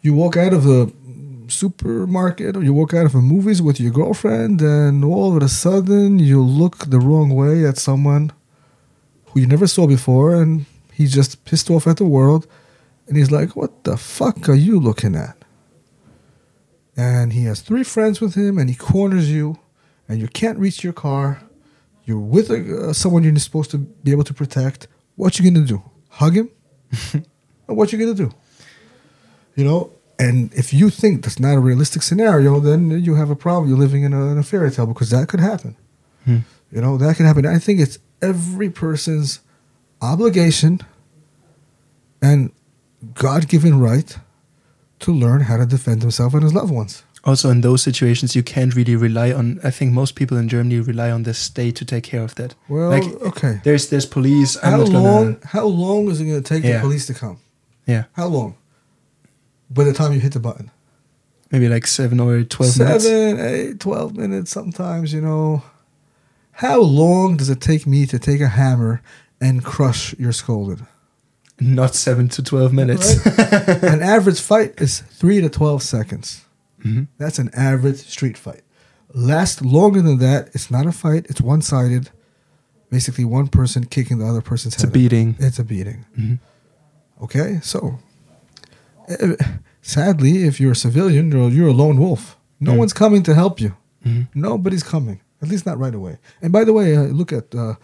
Speaker 3: you walk out of the supermarket or you walk out of a movies with your girlfriend, and all of a sudden you look the wrong way at someone who you never saw before, and he's just pissed off at the world, and he's like, "What the fuck are you looking at?" And he has three friends with him, and he corners you, and you can't reach your car. You're with a, uh, someone you're supposed to be able to protect. What you gonna do? Hug him? what you gonna do? You know. And if you think that's not a realistic scenario, then you have a problem. You're living in a, in a fairy tale because that could happen.
Speaker 2: Hmm.
Speaker 3: You know that can happen. I think it's every person's obligation and God-given right to learn how to defend himself and his loved ones.
Speaker 2: Also, in those situations, you can't really rely on. I think most people in Germany rely on the state to take care of that.
Speaker 3: Well,
Speaker 2: like,
Speaker 3: okay.
Speaker 2: There's there's police. I'm
Speaker 3: How
Speaker 2: not gonna-
Speaker 3: long? How long is it going to take
Speaker 2: Yeah.
Speaker 3: the police to come?
Speaker 2: Yeah,
Speaker 3: How long? By the time you hit the button,
Speaker 2: maybe like seven or twelve minutes.
Speaker 3: seven, eight, 12 minutes. Sometimes you know. How long does it take me to take a hammer and crush your scolded?
Speaker 2: Not seven to twelve minutes.
Speaker 3: Right? an average fight is three to 12 seconds.
Speaker 2: Mhm.
Speaker 3: That's an average street fight. Last longer than that, it's not a fight. It's one sided. Basically, one person kicking the other person's
Speaker 2: It's a
Speaker 3: head.
Speaker 2: beating.
Speaker 3: It's a beating.
Speaker 2: Mhm.
Speaker 3: Okay, so uh, sadly, if you're a civilian, you're, you're a lone wolf. No
Speaker 2: Mm.
Speaker 3: one's coming to help you.
Speaker 2: Mhm.
Speaker 3: Nobody's coming, at least not right away. And by the way, uh, look at uh,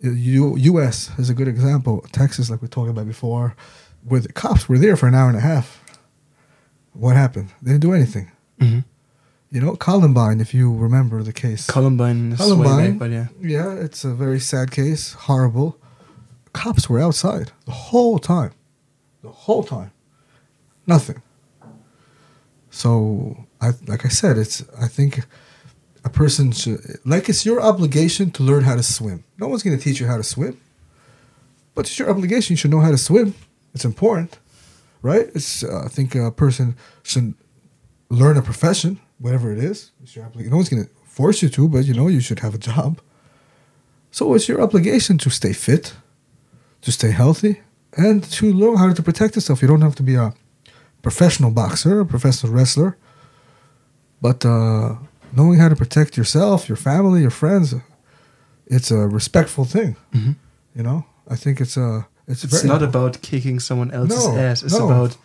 Speaker 3: U- U.S. is a good example. Texas, like we talked about before, where the cops were there for an hour and a half. What happened? They didn't do anything.
Speaker 2: Mhm.
Speaker 3: You know, Columbine, if you remember the case.
Speaker 2: Columbine
Speaker 3: Columbine.
Speaker 2: back, but yeah.
Speaker 3: Yeah, it's a very sad case. Horrible. Cops were outside the whole time. The whole time. Nothing. So, I like I said, it's I think a person should like it's your obligation to learn how to swim. No one's going to teach you how to swim, but it's your obligation. You should know how to swim. It's important, right? It's uh, I think a person should learn a profession, whatever it is. It's your obligation. No one's going to force you to, but you know you should have a job. So it's your obligation to stay fit, to stay healthy, and to learn how to protect yourself. You don't have to be a professional boxer, a professional wrestler, but uh, knowing how to protect yourself, your family, your friends, it's a respectful thing.
Speaker 2: Mhm.
Speaker 3: You know, I think it's a it's,
Speaker 2: It's
Speaker 3: very
Speaker 2: not about kicking someone else's
Speaker 3: No,
Speaker 2: ass. It's
Speaker 3: no.
Speaker 2: about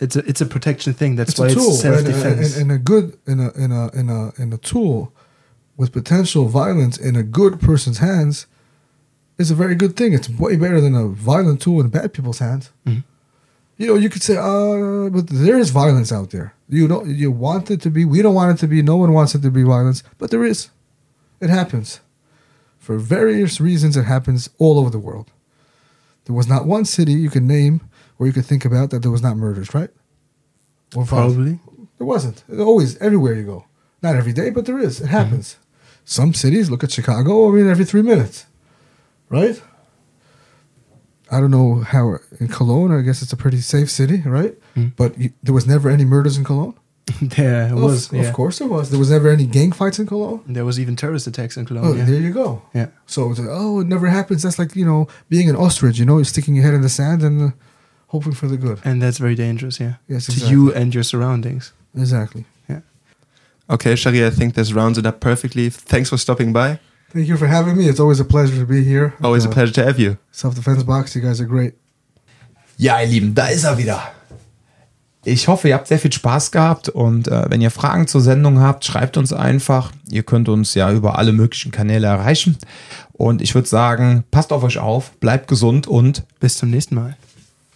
Speaker 2: it's a it's a protection thing. That's
Speaker 3: it's
Speaker 2: why
Speaker 3: a tool
Speaker 2: it's self
Speaker 3: and,
Speaker 2: defense.
Speaker 3: and, and a good in a in a in a in a tool with potential violence in a good person's hands is a very good thing. It's way better than a violent tool in bad people's hands.
Speaker 2: Mhm.
Speaker 3: You know, you could say, uh, but there is violence out there. You don't you want it to be. We don't want it to be. No one wants it to be violence, but there is. It happens. For various reasons, it happens all over the world. There was not one city you can name where you could think about that there was not murders, right? Or.
Speaker 2: Probably.
Speaker 3: There wasn't. It always, everywhere you go. Not every day, but there is. It happens. Some cities, look at Chicago, I mean, every three minutes, right? I don't know how in Cologne, I guess it's a pretty safe city, right?
Speaker 2: Mm.
Speaker 3: But you, there was never any murders in Cologne?
Speaker 2: there
Speaker 3: Of-
Speaker 2: was.
Speaker 3: Of,
Speaker 2: yeah.
Speaker 3: course there was. There was never any gang fights in Cologne?
Speaker 2: There was even terrorist attacks in
Speaker 3: Oh,
Speaker 2: Cologne. yeah.
Speaker 3: there you go.
Speaker 2: yeah.
Speaker 3: So it's like, oh, it never happens. That's like, you know, being an ostrich, you know, you're sticking your head in the sand and uh, hoping for the good.
Speaker 2: And that's very dangerous. Yeah.
Speaker 3: Yes,
Speaker 2: To you and your surroundings.
Speaker 3: Exactly. Yeah.
Speaker 2: Okay, Sharir, I think this rounds it up perfectly. Thanks for stopping by.
Speaker 3: Thank you for having me. It's always a pleasure to be here.
Speaker 2: Always a
Speaker 3: Uh,
Speaker 2: pleasure to have you.
Speaker 3: Self Defense Box, you guys are great.
Speaker 1: Ja, ihr Lieben, da ist er wieder. Ich hoffe, ihr habt sehr viel Spaß gehabt und äh, wenn ihr Fragen zur Sendung habt, schreibt uns einfach. Ihr könnt uns ja über alle möglichen Kanäle erreichen. Und ich würde sagen, passt auf euch auf, bleibt gesund und
Speaker 2: Bis zum nächsten Mal.